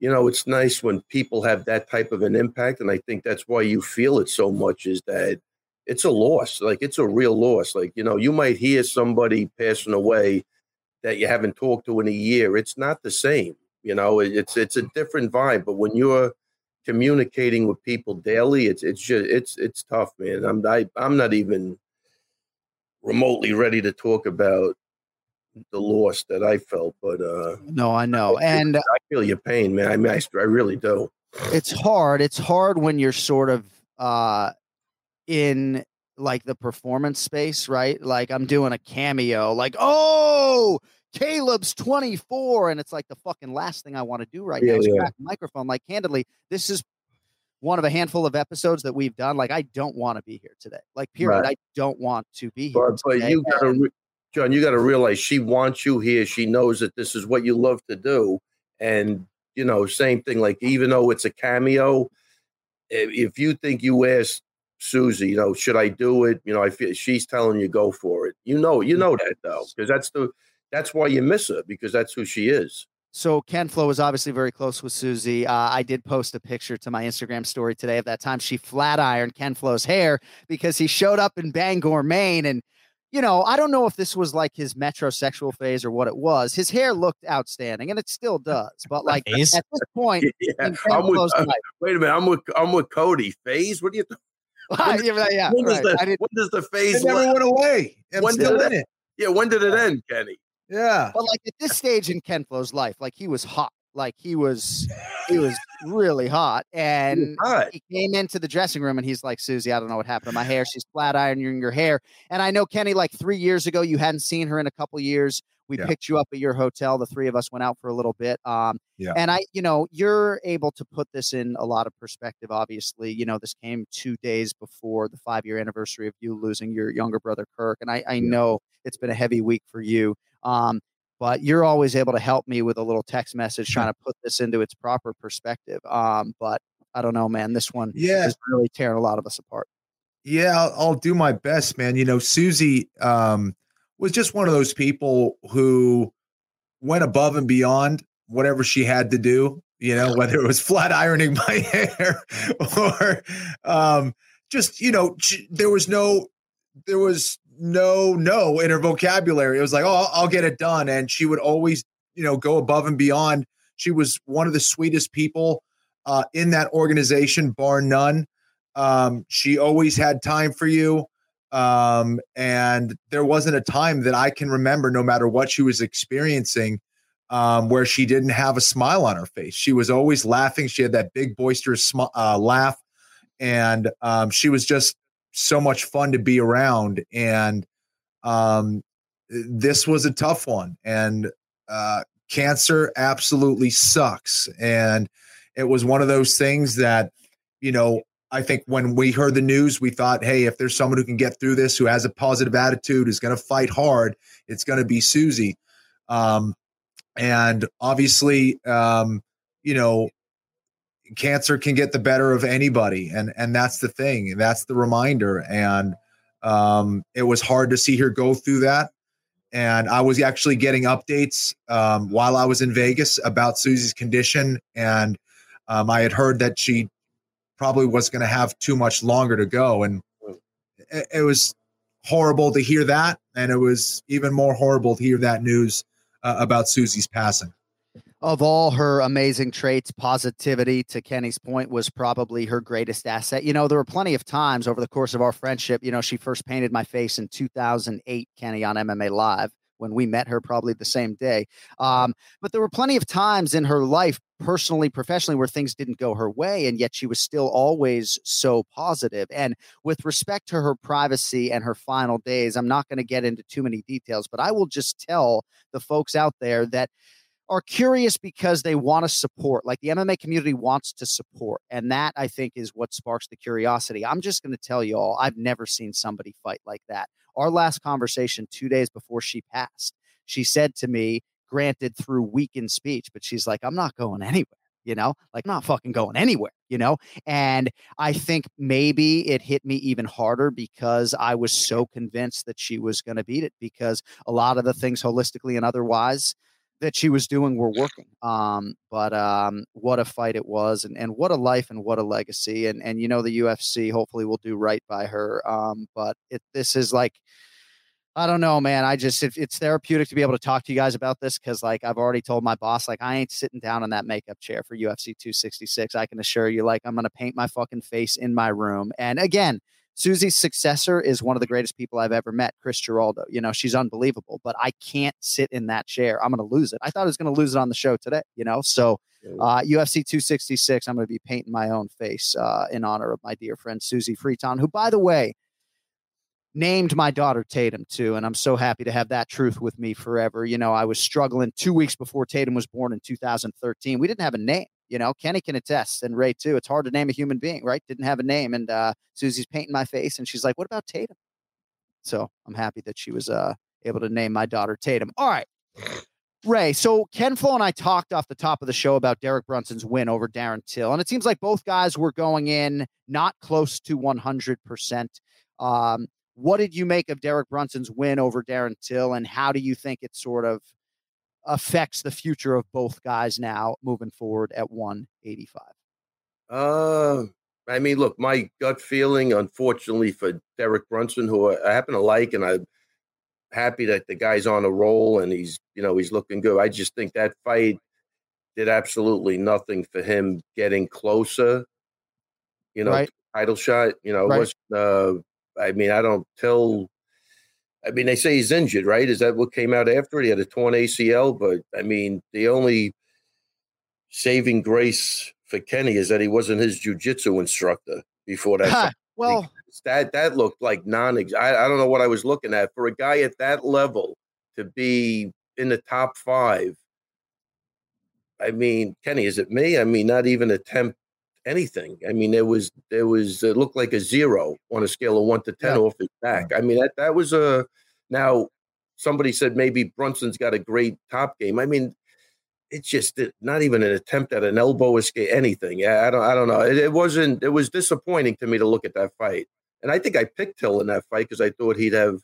you know, it's nice when people have that type of an impact. And I think that's why you feel it so much is that it's a loss. Like it's a real loss. Like, you know, you might hear somebody passing away that you haven't talked to in a year. It's not the same. You know, it's it's a different vibe. But when you're communicating with people daily, it's it's just it's it's tough, man. I'm I, I'm not even remotely ready to talk about the loss that I felt, but uh No, I know. And I feel your pain, man. I mean, I, I really do. it's hard. It's hard when you're sort of uh in like the performance space, right? Like I'm doing a cameo, like, oh, Caleb's 24. And it's like the fucking last thing I want to do right now Yeah, is yeah. crack a microphone. Like, candidly, this is one of a handful of episodes that we've done. Like, I don't want to be here today. Like, period. Right. I don't want to be here. But, but you gotta, re- Jon, you got to realize she wants you here. She knows that this is what you love to do, and you know, same thing. Like even though it's a cameo, if, if you think you ask Suzy, you know, should I do it? You know, I feel she's telling you go for it. You know, you know that though, because that's the that's why you miss her because that's who she is. So Ken Flo was obviously very close with Suzy. Uh, I did post a picture to my Instagram story today of that time she flat ironed Ken Flo's hair because he showed up in Bangor, Maine, and you know I don't know if this was like his metrosexual phase or what it was. His hair looked outstanding, and it still does. But (laughs) like at this point, (laughs) Yeah, I'm with, uh, wait a minute. I'm with I'm with Cody. Phase? What do you? Th- (laughs) yeah, yeah, when, does the, when does the It phase? never le- went away. I'm When still did in it. yeah, when did it end, Kenny? Yeah. But like at this stage in Ken Flo's life, like he was hot. Like he was, he was really hot, (laughs) and hot. he came into the dressing room and he's like, "Suzy, I don't know what happened to my hair. She's flat ironing your hair." And I know Kenny, like three years ago, you hadn't seen her in a couple years. We Yeah. picked you up at your hotel. The three of us went out for a little bit. Um, Yeah. and I, you know, you're able to put this in a lot of perspective. Obviously, you know, this came two days before the five year anniversary of you losing your younger brother Kirk, and I, I know it's been a heavy week for you. Um, but you're always able to help me with a little text message trying to put this into its proper perspective. Um, but I don't know, man. This one Yeah. is really tearing a lot of us apart. Yeah, I'll, I'll do my best, man. You know, Suzy um, was just one of those people who went above and beyond whatever she had to do. You know, whether it was flat ironing (laughs) my hair or um, just you know, she, there was no, there was no no in her vocabulary. It was like, oh, I'll, get it done, and she would always, you know, go above and beyond. She was one of the sweetest people uh, in that organization, bar none. Um, she always had time for you. Um, and there wasn't a time that I can remember, no matter what she was experiencing, um, where she didn't have a smile on her face. She was always laughing. She had that big, boisterous smi- uh, laugh. And um, she was just so much fun to be around. And um, this was a tough one, and uh, cancer absolutely sucks. And it was one of those things that, you know, I think when we heard the news, we thought, hey, if there's someone who can get through this, who has a positive attitude, is going to fight hard, it's going to be Suzy. Um, and obviously, um, you know, cancer can get the better of anybody, and and that's the thing. And that's the reminder. And um, it was hard to see her go through that. And I was actually getting updates um, while I was in Vegas about Suzy's condition, and um, I had heard that she probably was going to have too much longer to go, and it, it, was horrible to hear that, and it was even more horrible to hear that news uh, about Suzy's passing. Of all her amazing traits, positivity, to Kenny's point, was probably her greatest asset. You know, there were plenty of times over the course of our friendship. You know, she first painted my face in 2008, Kenny, on MMA Live when we met her probably the same day. Um, but there were plenty of times in her life, personally, professionally, where things didn't go her way, and yet she was still always so positive. And with respect to her privacy and her final days, I'm not going to get into too many details, but I will just tell the folks out there that are curious because they want to support, like the MMA community wants to support. And that I think is what sparks the curiosity. I'm just going to tell you all, I've never seen somebody fight like that. Our last conversation two days before she passed, she said to me, granted through weakened speech, but she's like, I'm not going anywhere you know, like I'm not fucking going anywhere, you know? And I think maybe it hit me even harder because I was so convinced that she was going to beat it because a lot of the things holistically and otherwise that she was doing were working. Um, but um, what a fight it was, and, and what a life and what a legacy. And and you know the UFC hopefully will do right by her. Um, but it this is like. I don't know, man. I just it, it's therapeutic to be able to talk to you guys about this because, like, I've already told my boss, like, I ain't sitting down in that makeup chair for UFC 266. I can assure you, like, I'm gonna paint my fucking face in my room. And again, Suzy's successor is one of the greatest people I've ever met, Chris Giraldo. You know, she's unbelievable, but I can't sit in that chair. I'm going to lose it. I thought I was going to lose it on the show today, you know? So, uh, UFC 266, I'm going to be painting my own face uh, in honor of my dear friend Suzy Friton, who, by the way, named my daughter Tatum too. And I'm so happy to have that truth with me forever. You know, I was struggling two weeks before Tatum was born in 2013. We didn't have a name. You know, Kenny can attest, and Ray too. It's hard to name a human being, right? Didn't have a name, and uh, Suzy's painting my face, and she's like, "What about Tatum?" So I'm happy that she was uh, able to name my daughter Tatum. All right, Ray. So Ken Flo and I talked off the top of the show about Derek Brunson's win over Darren Till, and it seems like both guys were going in not close to 100 percent. Um, what did you make of Derek Brunson's win over Darren Till, and how do you think it sort of affects the future of both guys now moving forward at 185? Uh, I mean, look, my gut feeling, unfortunately for Derek Brunson, who I happen to like, and I'm happy that the guy's on a roll and he's, you know, he's looking good. I just think that fight did absolutely nothing for him getting closer. You know, right. title shot. You know, right. was uh, I mean, I don't tell I mean, they say he's injured, right? Is that what came out after it? He had a torn ACL, but I mean, the only saving grace for Kenny is that he wasn't his jujitsu instructor before that. well, that that looked like non. I, I don't know what I was looking at for a guy at that level to be in the top five. I mean, Kenny, is it me? I mean, not even attempt anything. I mean, there was there was it looked like a zero on a scale of one to ten yeah. off his back. I mean, that that was a now somebody said maybe Brunson's got a great top game. I mean, it's just not even an attempt at an elbow escape, anything. Yeah, I don't I don't know. It, it wasn't. It was disappointing to me to look at that fight, and I think I picked Hill in that fight because I thought he'd have.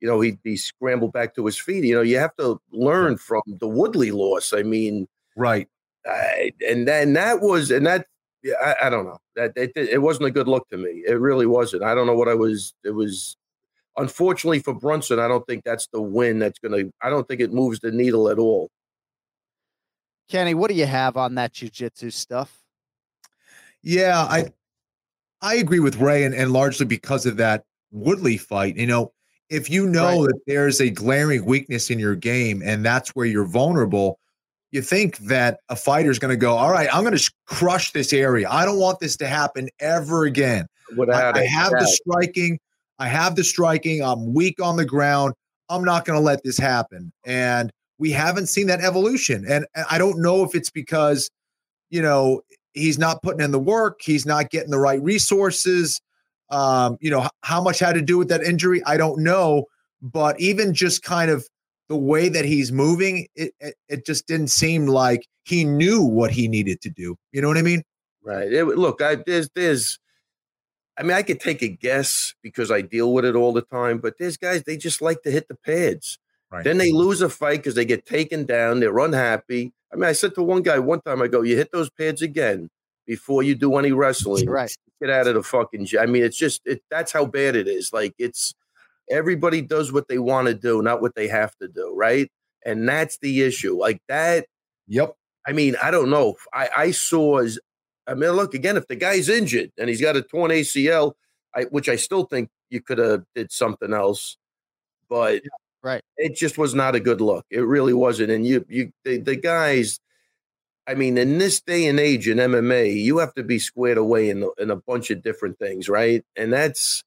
You know, he'd be scrambled back to his feet. You know, you have to learn from the Woodley loss. I mean, right. I, and then that was, and that yeah, I, I, don't know. That it, it wasn't a good look to me. It really wasn't. I don't know what I was. It was. Unfortunately for Brunson, I don't think that's the win that's going to. I don't think it moves the needle at all. Kenny, what do you have on that jujitsu stuff? Yeah, I I agree with Ray, and, and largely because of that Woodley fight. You know, if you know right. that there's a glaring weakness in your game, and that's where you're vulnerable, you think that a fighter is going to go, all right, I'm going to crush this area. I don't want this to happen ever again. I, I, have the striking. I have the striking. I'm weak on the ground. I'm not going to let this happen. And we haven't seen that evolution. And I don't know if it's because, you know, he's not putting in the work, he's not getting the right resources. Um, you know, how much had to do with that injury, I don't know. But even just kind of the way that he's moving, it, it, it just didn't seem like he knew what he needed to do. You know what I mean? Right. It, look, I, there's there's I mean, I could take a guess because I deal with it all the time, but there's guys, they just like to hit the pads. Right. Then they lose a fight because they get taken down. They're unhappy. I mean, I said to one guy one time, I go, you hit those pads again before you do any wrestling. Right. Get out of the fucking. Gym. I mean, it's just, it, that's how bad it is. Like, it's everybody does what they want to do, not what they have to do. Right. And that's the issue. Like that. Yep. I mean, I don't know. I, I saw I mean, look again. If the guy's injured and he's got a torn ACL, I, which I still think you could have did something else, but yeah, right, it just was not a good look. It really wasn't. And you, you, the, the guys. I mean, in this day and age in MMA, you have to be squared away in in a bunch of different things, right? And that's.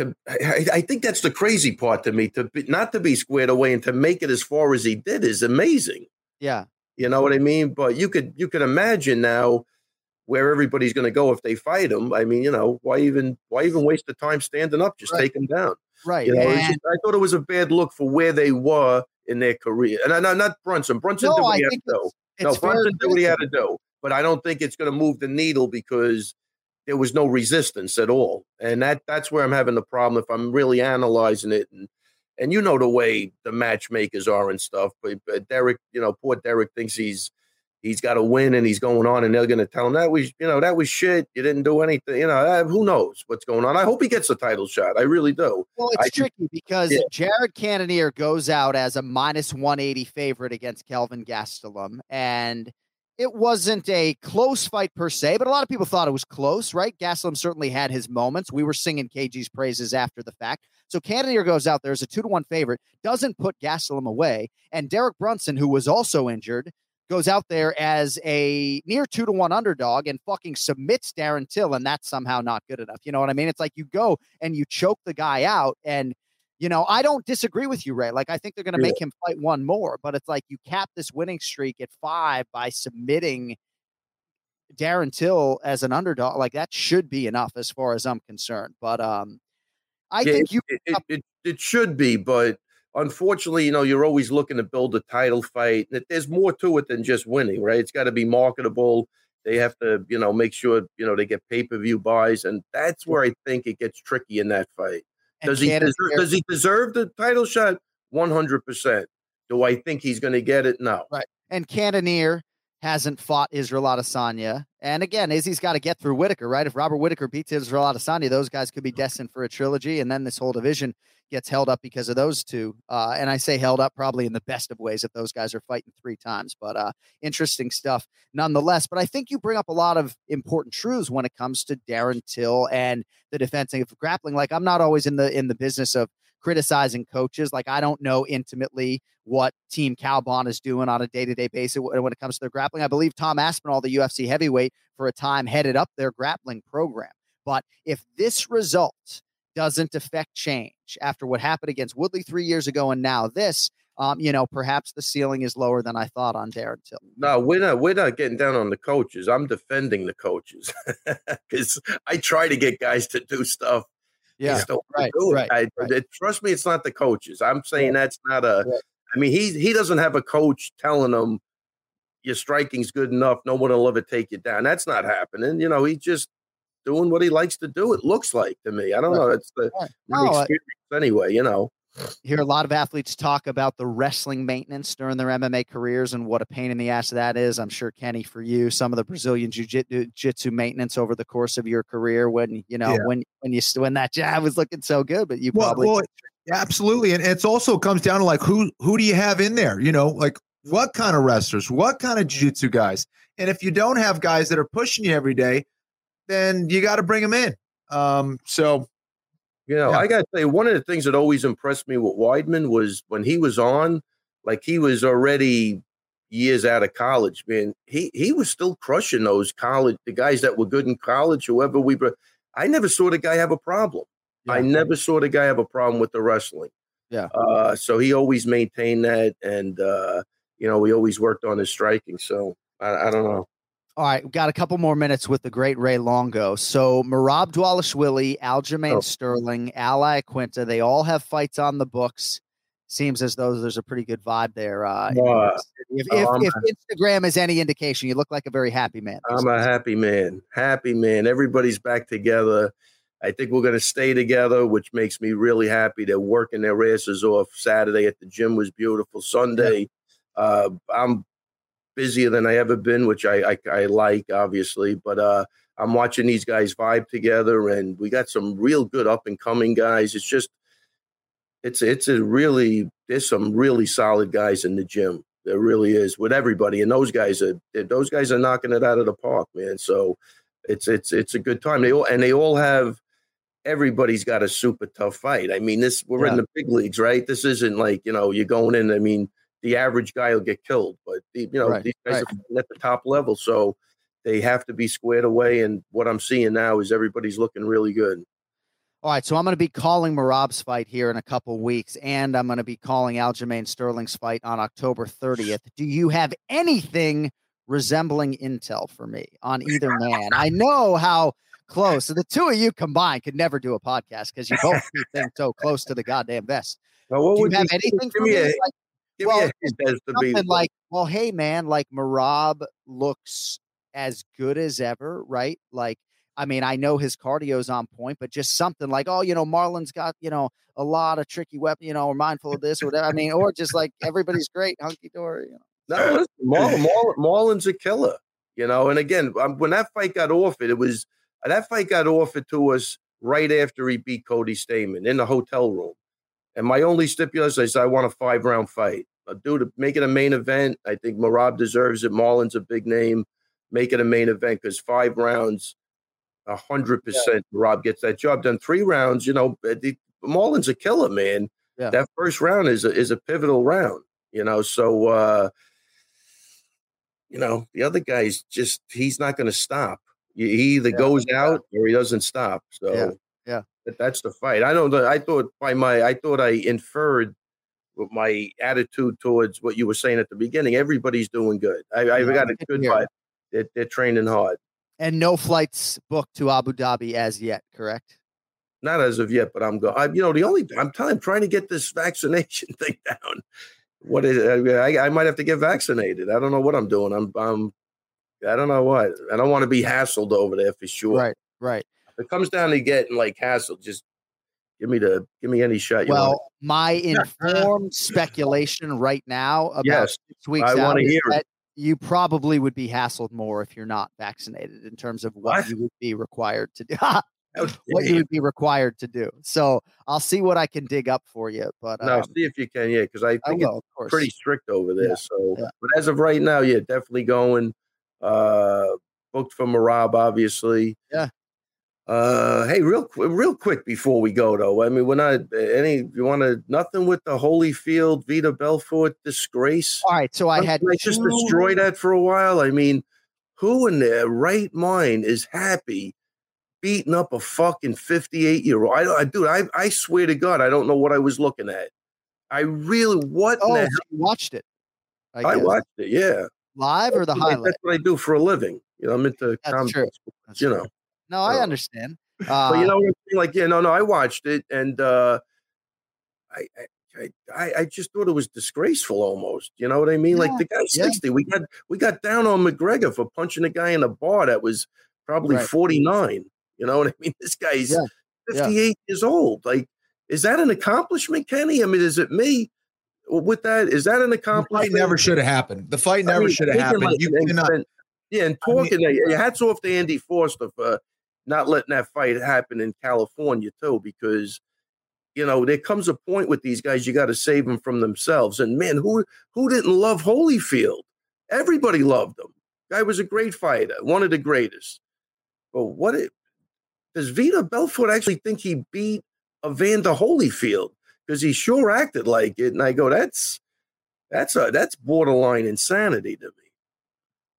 To, I, I think that's the crazy part to me to be, not to be squared away and to make it as far as he did is amazing. Yeah, you know what I mean? But you could you could imagine now where everybody's going to go if they fight him. I mean, you know, why even why even waste the time standing up? Just right. take him down. Right. You know, just, I thought it was a bad look for where they were in their career. And I, not Brunson. Brunson no, did what I he had to do. No, Brunson did what he had to do. But I don't think it's going to move the needle because there was no resistance at all. And that that's where I'm having the problem if I'm really analyzing it and and you know the way the matchmakers are and stuff. But, but Derek, you know, poor Derek thinks he's he's got to win and he's going on, and they're going to tell him that was you know that was shit. You didn't do anything. You know, who knows what's going on? I hope he gets a title shot. I really do. Well, it's I tricky because yeah. Jared Cannonier goes out as a minus one eighty favorite against Kelvin Gastelum, and it wasn't a close fight per se, but a lot of people thought it was close, right? Gastelum certainly had his moments. We were singing KG's praises after the fact. So Cannonier goes out there as a two to one favorite, doesn't put Gastelum away. And Derek Brunson, who was also injured, goes out there as a near two to one underdog and fucking submits Darren Till, and that's somehow not good enough. You know what I mean? It's like you go and you choke the guy out and you know, I don't disagree with you, Ray. Like, I think they're going to make him fight one more, but it's like you cap this winning streak at five by submitting Darren Till as an underdog. Like, that should be enough as far as I'm concerned. But um, I yeah, think you. It, it, it, it, should be, but unfortunately, you know, you're always looking to build a title fight. There's more to it than just winning, right? It's got to be marketable. They have to, you know, make sure, you know, they get pay per view buys. And that's where I think it gets tricky in that fight. Does he deserve, does he deserve the title shot? One hundred percent. Do I think he's going to get it? No. Right. And Cannonier hasn't fought Israel Adesanya. And again, Izzy's got to get through Whitaker, right? If Robert Whitaker beats Israel Adesanya, those guys could be destined for a trilogy. And then this whole division gets held up because of those two. Uh, and I say held up probably in the best of ways if those guys are fighting three times. But uh, interesting stuff nonetheless. But I think you bring up a lot of important truths when it comes to Darren Till and the defensive grappling. Like I'm not always in the in the business of criticizing coaches. Like I don't know intimately what Team Kaobon is doing on a day to day basis when it comes to their grappling. I believe Tom Aspinall, the UFC heavyweight, for a time headed up their grappling program. But if this result doesn't affect change after what happened against Woodley three years ago and now this, um, you know, perhaps the ceiling is lower than I thought on Darren Till. No, we're not. We're not getting down on the coaches. I'm defending the coaches (laughs) because I try to get guys to do stuff. Yeah, right, right, I, right. Trust me, it's not the coaches. I'm saying yeah. that's not a. Right. I mean, he he doesn't have a coach telling him your striking's good enough. No one will ever take you down. That's not happening. You know, he just doing what he likes to do. It looks like to me. I don't know. It's the right. no, experience anyway. You know. Hear a lot of athletes talk about the wrestling maintenance during their MMA careers and what a pain in the ass that is. I'm sure Kenny, for you, some of the Brazilian jiu-jitsu maintenance over the course of your career, when you know yeah. when when you when that jab was looking so good, but you well, probably well, absolutely, and it's also comes down to like who who do you have in there? You know, like what kind of wrestlers, what kind of jiu-jitsu guys, and if you don't have guys that are pushing you every day, then you got to bring them in. Um, so you know, yeah. I got to say, one of the things that always impressed me with Weidman was when he was on, like he was already years out of college, man. He he was still crushing those college, the guys that were good in college, whoever we. Were. I never saw the guy have a problem. I never saw the guy have a problem with the wrestling. Yeah. Uh, so he always maintained that, and uh, you know, we always worked on his striking. So I, I don't know. All right, we've got a couple more minutes with the great Ray Longo. So Merab Dvalishvili, Aljamain Oh. Sterling, Ally Quinta, they all have fights on the books. Seems as though there's a pretty good vibe there. Uh, Uh, if, if, I'm if Instagram is any indication, you look like a very happy man. I'm a happy man. Happy man. Everybody's back together. I think we're going to stay together, which makes me really happy. They're working their asses off. Saturday at the gym was beautiful. Sunday, uh, I'm busier than I ever been, which I, I I like, obviously. But uh, I'm watching these guys vibe together, and we got some real good up and coming guys. It's just, it's it's a really there's some really solid guys in the gym. There really is with everybody, and those guys are those guys are knocking it out of the park, man. So it's it's it's a good time. They all and they all have everybody's got a super tough fight. I mean, this we're in the big leagues, right? This isn't like you know you're going in. I mean, the average guy will get killed, but the, you know Right, these guys right. are at the top level, so they have to be squared away. And what I'm seeing now is everybody's looking really good. All right, so I'm going to be calling Merab's fight here in a couple weeks, and I'm going to be calling Aljamain Sterling's fight on October 30th. Do you have anything resembling intel for me on either man? I know how close the two of you combined could never do a podcast because you both keep so close to the goddamn vest. Now, what Do you would have anything give for me me? a- Like, Give well, me a hint as to be something like, well, hey man, like Merab looks as good as ever, right? Like, I mean, I know his cardio's on point, but just something like, oh, you know, Marlon's got, you know, a lot of tricky weapon, you know, we're mindful of this or whatever. I mean, or just like everybody's great, hunky dory, you know. No, listen, Marlon, Marlon, Marlon's a killer, you know. And again, um, when that fight got offered, it was that fight got offered to us right after he beat Cody Stamann in the hotel room. And my only stipulation is I want a five round fight. Uh, dude, make it a main event. I think Merab deserves it. Marlon's a big name. Make it a main event because five rounds, a hundred percent, Merab gets that job done. Three rounds, you know, uh, the, Marlon's a killer, man. Yeah. That first round is a, is a pivotal round, you know. So, uh, you know, the other guy's just he's not going to stop. He he either goes out or he doesn't stop. So Yeah, yeah. that- that's the fight. I don't. I thought by my I thought I inferred with my attitude towards what you were saying at the beginning. Everybody's doing good. I, Yeah, got a good vibe. They're, they're training hard. And no flights booked to Abu Dhabi as yet, correct? Not as of yet, but I'm going. You know, the only I'm I'm trying to get this (laughs) vaccination thing down. What is? I, I might have to get vaccinated. I don't know what I'm doing. I'm. I'm. I don't know what. I don't want to be hassled over there for sure. Right, right. If it comes down to getting like hassled, just give me the give me any shot you want. Well, my (laughs) informed speculation right now about Yes, six weeks I out is hear that you probably would be hassled more if you're not vaccinated in terms of what, What? you would be required to do. (laughs) What you would be required to do. So I'll see what I can dig up for you. But No, um, see if you can, yeah, because I I think will, it's pretty strict over there. Yeah, So, yeah. but as of right now, yeah, definitely going. Uh, booked for Merab, obviously. Yeah. Uh, hey, real quick, real quick before we go though. I mean, we're not any. You want to nothing with the Holyfield Vitor Belfort disgrace? all right. So I had they just destroy that for a while. I mean, who in their right mind is happy beating up a fucking fifty-eight year old? I, I, dude, I, I swear to God, I don't know what I was looking at. I really, what? Oh, watched it. I, I watched it. Yeah, live or the I- highlight. That's what I do for a living. You know, I'm into That's true. That's you true. know. No, I understand. Uh, but you know what I'm saying? Like, yeah, no, no, I watched it, and uh, I, I, I, I just thought it was disgraceful, almost. You know what I mean? like the guy's yeah. 60. We got we got down on McGregor for punching a guy in a bar that was probably Right. 49. You know what I mean? (laughs) This guy's Yeah, yeah. 58 years old. Like, is that an accomplishment, Kenny? I mean, is it me? With that, is that an The accomplishment? fight never should have happened. The fight I never mean, should have happened. like- you cannot. yeah, and I mean- talking, uh, hats off to Andy Foster for not letting that fight happen in California too, because you know there comes a point with these guys you got to save them from themselves. And man, who who didn't love Holyfield? Everybody loved him. Guy was a great fighter, one of the greatest. But what it, does Vitor Belfort actually think he beat Evander Holyfield? Because he sure acted like it, and I go, that's that's a that's borderline insanity to me.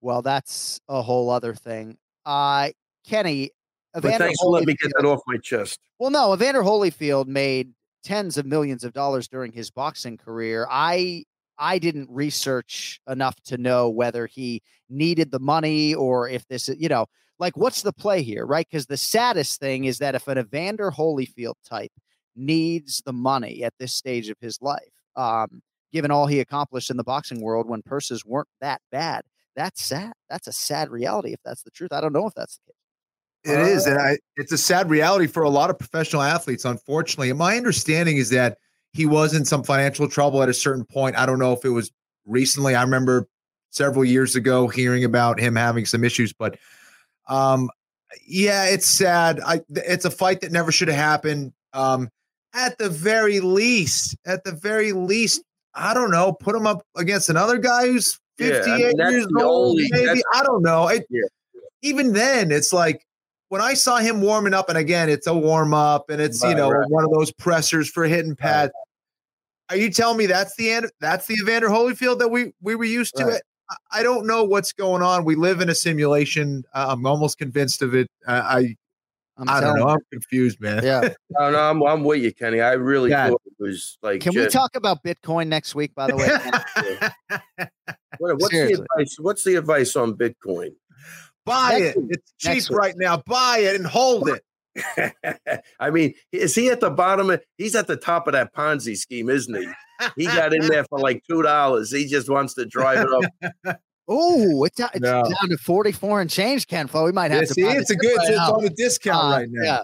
Well, that's a whole other thing. Uh, Kenny, But Evander thanks for letting me get Holyfield- that off my chest. Well, no, Evander Holyfield made tens of millions of dollars during his boxing career. I I didn't research enough to know whether he needed the money or if this, is- you know, like what's the play here, right? Because the saddest thing is that if an Evander Holyfield type needs the money at this stage of his life, um, given all he accomplished in the boxing world when purses weren't that bad, that's sad. That's a sad reality if that's the truth. I don't know if that's the case. It is, and I, it's a sad reality for a lot of professional athletes. Unfortunately, and my understanding is that he was in some financial trouble at a certain point. I don't know if it was recently. I remember several years ago hearing about him having some issues, but um, yeah, it's sad. I, it's a fight that never should have happened. Um, at the very least, at the very least, I don't know, put him up against another guy who's Yeah, I mean, 58 years old. only- maybe I don't know. It, Yeah. even then, it's like when I saw him warming up, and again, it's a warm up, and it's you know right. one of those pressers for hitting pads. Are you telling me that's the end? That's the Evander Holyfield that we we were used to? It. I- don't know what's going on. We live in a simulation. Uh, I'm almost convinced of it. Uh, I I'm I don't know. You. I'm confused, man. Yeah. (laughs) No, no, I'm, I'm with you, Kenny. I really thought it was like. Can we talk about Bitcoin next week, by the way? (laughs) What, what's the advice? What's the advice on Bitcoin? Buy Next it. week. It's Next cheap week. right now. Buy it and hold it. (laughs) I mean, is he at the bottom? Of, he's at the top of that Ponzi scheme, isn't he? He got in there for like two dollars. He just wants to drive it up. (laughs) Oh, it's, down, it's No. down to 44 and change, Ken Flo. We might have Yeah, to see, it's a good. right It's now. on a discount Uh, right now. Yeah.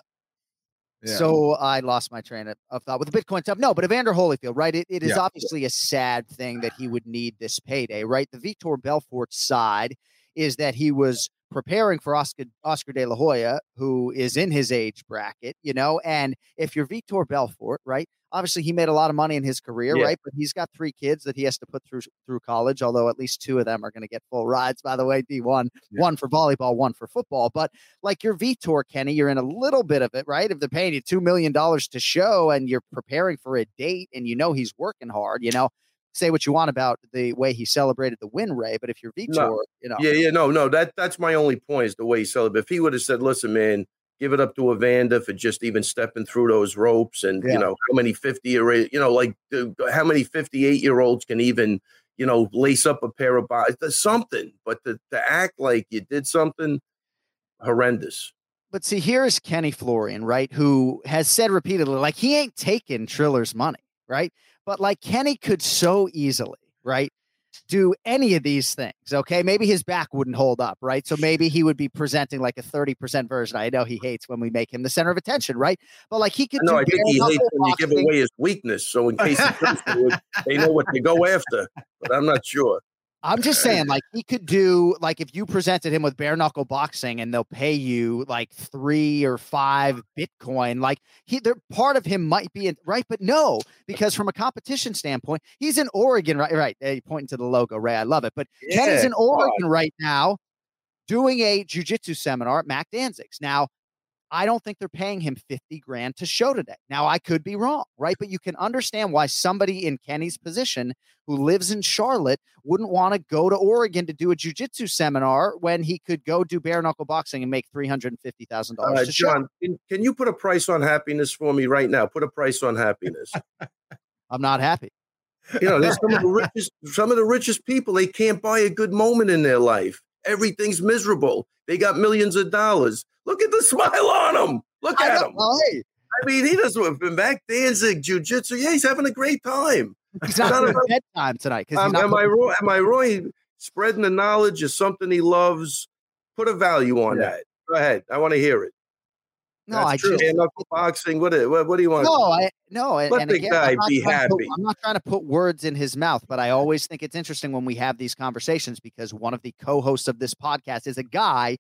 Yeah. So I lost my train of, of thought with the Bitcoin stuff. No, but Evander Holyfield, right? It, it is Yeah. obviously a sad thing that he would need this payday, right? The Vitor Belfort side is that he was preparing for Oscar Oscar De La Hoya, who is in his age bracket, you know. And if you're Vitor Belfort, right? Obviously, he made a lot of money in his career, Yeah. right? But he's got three kids that he has to put through through college. Although at least two of them are going to get full rides, by the way. D one, Yeah. one for volleyball, one for football. But like your Vitor, Kenny, you're in a little bit of it, right? If they're paying you two million dollars to show and you're preparing for a date and you know he's working hard, you know, say what you want about the way he celebrated the win, Ray. But if you're Vitor, No. you know, Yeah, yeah, no, no. That that's my only point is the way he celebrated. If he would have said, "Listen, man, give it up to Evander for just even stepping through those ropes," and Yeah. you know how many fifty year, you know, like how many fifty eight year olds can even you know lace up a pair of bodies? Something, but to, to act like you did something horrendous. but see, here is Kenny Florian, right? Who has said repeatedly, like he ain't taking Triller's money, right? But like Kenny could so easily, right? Do any of these things, okay? Maybe his back wouldn't hold up, right? So maybe he would be presenting like a 30% version. I know he hates when we make him the center of attention, right? But like he could No, I think he hates when you give away his weakness. So in case he goes to it, they know what to go (laughs) after. But I'm not sure. I'm just saying, like he could do like if you presented him with bare knuckle boxing and they'll pay you like three or five Bitcoin, like he there part of him might be in right, but no, because from a competition standpoint, he's in Oregon, right? Right. Hey, pointing to the logo, Ray. I love it. But Kenny's Yeah, in Oregon right now doing a jujitsu seminar at Mac Danzig's. Now, I don't think they're paying him 50 grand to show today. Now, I could be wrong, right? But you can understand why somebody in Kenny's position who lives in Charlotte wouldn't want to go to Oregon to do a jujitsu seminar when he could go do bare knuckle boxing and make $350,000 Uh. Jon, can, can you put a price on happiness for me right now? Put a price on happiness. I'm not happy. You know, some of the (laughs) richest, some of the richest people. They can't buy a good moment in their life. Everything's miserable. They got millions of dollars. Look at the (laughs) smile on him. Look at don't him. know. Hey, I mean, he doesn't been back dancing jujitsu. Yeah, he's having a great time. he's not Not doing about- bedtime tonight because Um, am, I putting- wrong? Am I wrong? Spreading the knowledge is something he loves. Put a value on Yeah. that. Go ahead. I want to hear it. No, That's I true. just knuckle (laughs) boxing. What, what? What do you want? No, I no, and, Let and the again, guy be to put- happy. I'm not trying to put words in his mouth, but I always think it's interesting when we have these conversations because one of the co-hosts of this podcast is a guy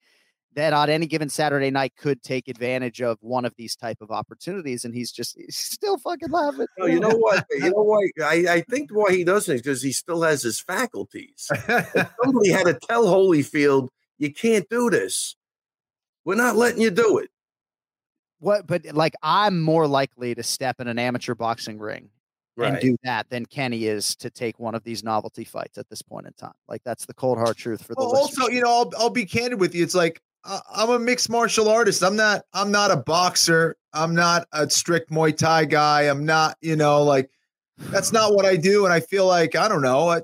that on any given Saturday night could take advantage of one of these type of opportunities, and he's just (laughs) he's still fucking laughing. No, you know what? (laughs) You know why? I, I think why he doesn't is because he still has his faculties. Somebody had to tell Holyfield, you can't do this. We're not letting you do it. What? But eh, like, I'm more likely to step in an amateur boxing ring and do that than Kenny is to take one of these novelty fights at this point in time. Like that's the cold hard truth for the Well, listeners. also, you know, I'll, I'll be candid with you. It's like I- I'm a mixed martial artist. I'm not. I'm not a boxer. I'm not a strict Muay Thai guy. I'm not. You know, like that's not what I do. And I feel like I don't know. I,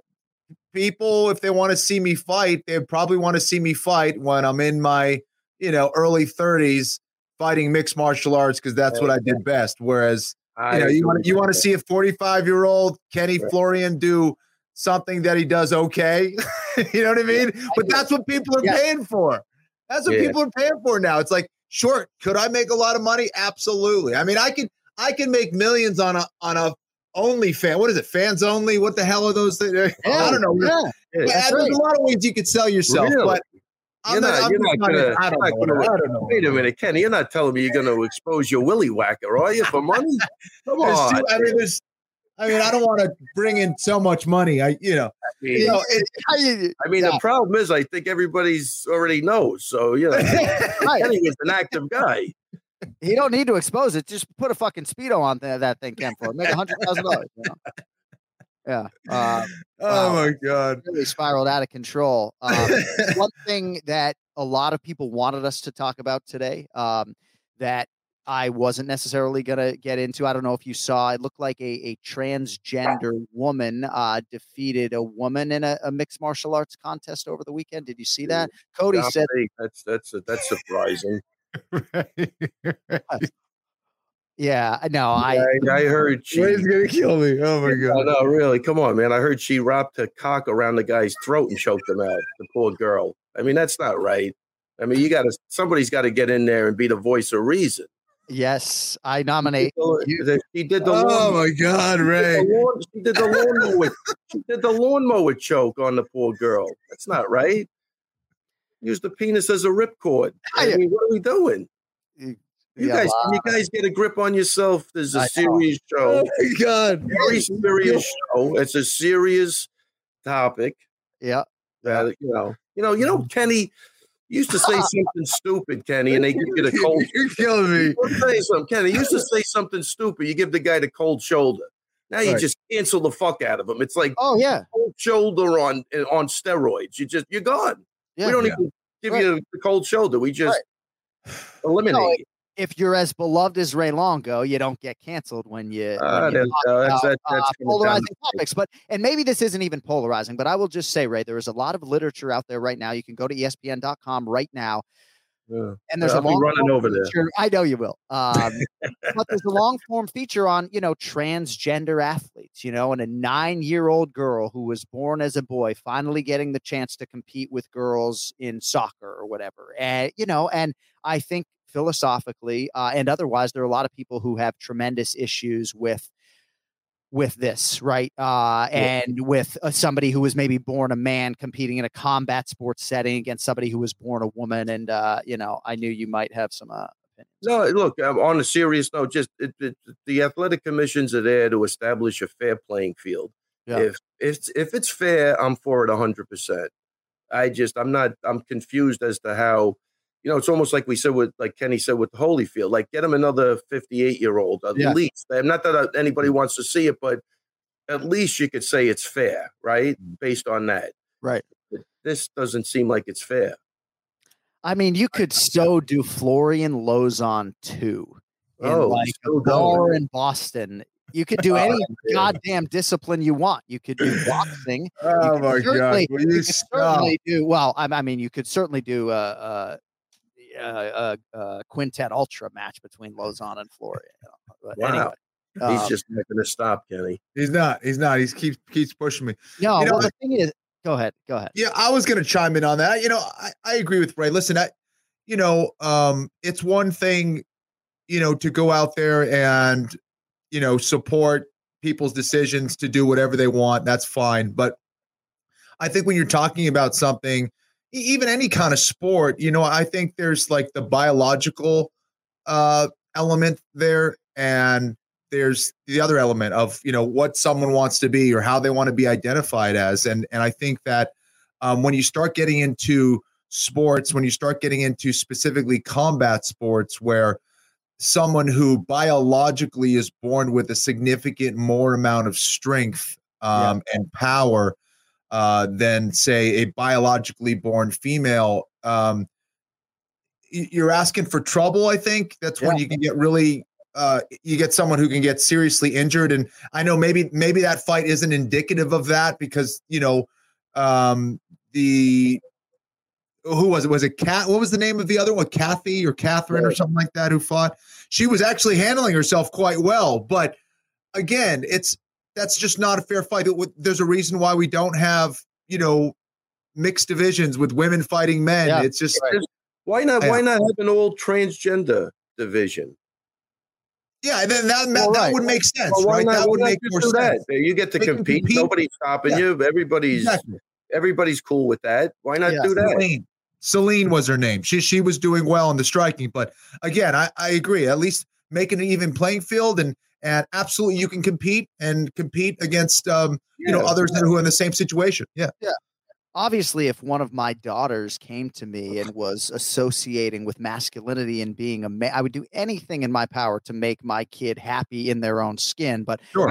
people, if they want to see me fight, they probably want to see me fight when I'm in my you know early 30s fighting mixed martial arts because that's what I did best. Whereas you know, you want you want to see a 45 year old Kenny Florian do something that he does okay. (laughs) you know what I mean? But that's what people are paying for. That's what people are paying for now. It's like, sure, could I make a lot of money? Absolutely. I mean, I can I can make millions on a on a only fan. What is it? Fans only? What the hell are those things? (laughs) I don't know. Yeah, Yeah, that's there's right. a lot of ways you could sell yourself, Really? but I'm You're not, not, you're not not- gonna, I don't you're know. gonna- I don't know. Wait a minute, Kenny. You're not telling me you're going to expose your willy whacker, are you, for money? (laughs) Come on. too- I mean, there's. I mean, I don't want to bring in so much money. I, you know, you know, it, I mean, the problem is, I think everybody's already knows. So, you know, (laughs) Kenny is an active guy. He don't need to expose it. Just put a fucking speedo on th- that thing, Ken, for. Make a hundred thousand dollars. You know? Yeah. Uh, (laughs) oh wow. my god. really spiraled out of control. Um, one (laughs) thing that a lot of people wanted us to talk about today um, that I wasn't necessarily going to get into. I don't know if you saw. It looked like a, a transgender woman uh, defeated a woman in a, a mixed martial arts contest over the weekend. Did you see that? Cody said, that's that's that's surprising. (laughs) "Yeah, no, I." I, I heard (laughs) she. Ray's gonna kill me. Oh my god. no, really. Come on, man. I heard she wrapped her cock around the guy's throat and choked him out. The poor girl. I mean, that's not right. I mean, you got to. Somebody's got to get in there and be the voice of reason. Yes, I nominate. The- She did the. Oh lawn- my god, she did Ray. the lawn- She did the lawnmower. (laughs) she did the lawnmower choke on the poor girl. That's not right. Use the penis as a ripcord. I mean, what are we doing? You Yeah, guys, wow. you guys get a grip on yourself? There's I a know. serious show. Oh my god. very serious show. It's a serious topic Yeah, that you know. You know, you know, mm-hmm. Kenny used to say something stupid, Kenny, and they give you the (laughs) cold. You're killing me. Let me tell you something, Kenny. Used to (laughs) say something stupid, you give the guy the cold shoulder. Now you Right. just cancel the fuck out of him. It's like Oh yeah, cold shoulder on eh, on steroids. You just you're gone. yeah. we don't Yeah. even give Right. you the cold shoulder. We just (sighs) eliminate. No, you. If you're as beloved as Ray Longo, you don't get canceled when you, Ah, when you that's- uh, that's- about, that's uh, polarizing to- topics. But and maybe this isn't even polarizing, but I will just say, Ray, there is a lot of literature out there right now. You can go to ESPN.com right now, Yeah. and there's I'll a long running over there. I know you will. Um, (laughs) but there's a long form feature on you know transgender athletes. You know, and a nine year old girl who was born as a boy finally getting the chance to compete with girls in soccer or whatever. And you know, and I think philosophically uh, and otherwise, there are a lot of people who have tremendous issues with with this, right? Uh, and with uh, somebody who was maybe born a man competing in a combat sports setting against somebody who was born a woman. And uh, you know, I knew you might have some uh, opinions. No, look. um, On a serious note, just it, it, the athletic commissions are there to establish a fair playing field. Yeah. If it's if it's fair, I'm for it hundred percent. I just I'm not I'm confused as to how you know it's almost like we said with like Kenny said with the Holyfield, like get him another 58 year old at Yeah. least. Not that uh, anybody mm-hmm. wants to see it, but at least you could say it's fair, right? Mm-hmm. Based on that, Right. This doesn't seem like it's fair. I mean, you could so do Florian Lozon too. In Oh, like a bar in Boston. You could do (laughs) Oh, any yeah. goddamn discipline you want. You could do boxing. Oh my god. Will you you stop? Oh. certainly do well. I, I mean, you could certainly do a, a, a, a, a quintet ultra match between Lozon and Florian. you know, But Wow. anyway, He's um, just not going to stop, Kenny. He's not. He's not. He keeps keeps pushing me. no. you know, well, the thing is, go ahead, go ahead. Yeah, I was going to chime in on that. You know, I, I agree with Ray. Listen, I, you know, um, it's one thing, you know, to go out there and, you know, support people's decisions to do whatever they want. That's fine. But I think when you're talking about something, even any kind of sport, you know, I think there's like the biological uh, element there, and there's the other element of you know what someone wants to be or how they want to be identified as, and and I think that um, when you start getting into sports, when you start getting into specifically combat sports, where someone who biologically is born with a significant more amount of strength um, and power uh, than say a biologically born female um, you're asking for trouble. I think that's when you can get really uh, you get someone who can get seriously injured. And I know maybe maybe that fight isn't indicative of that because you know um, the who was it? Was it Cat? What was the name of the other one? Kathy or Catherine or something like that who fought? She was actually handling herself quite well, but again, it's that's just not a fair fight. There's a reason why we don't have you know mixed divisions with women fighting men. Yeah. It's just Just- why not? Why not have an all transgender division? yeah, and then that, that, Well, that right. would make sense, Well, why right? not? That would make more sense. that? You get to compete. compete. Nobody's stopping Yeah. you. Everybody's Exactly. everybody's cool with that. Why not Yeah. do that? Celine. Celine was her name. She she was doing well in the striking, but again, I, I agree. At least making an even playing field and and absolutely you can compete and compete against um you know Yeah. others that who are in the same situation. Yeah, yeah. Obviously if one of my daughters came to me and was associating with masculinity and being a man i would do anything in my power to make my kid happy in their own skin but Sure.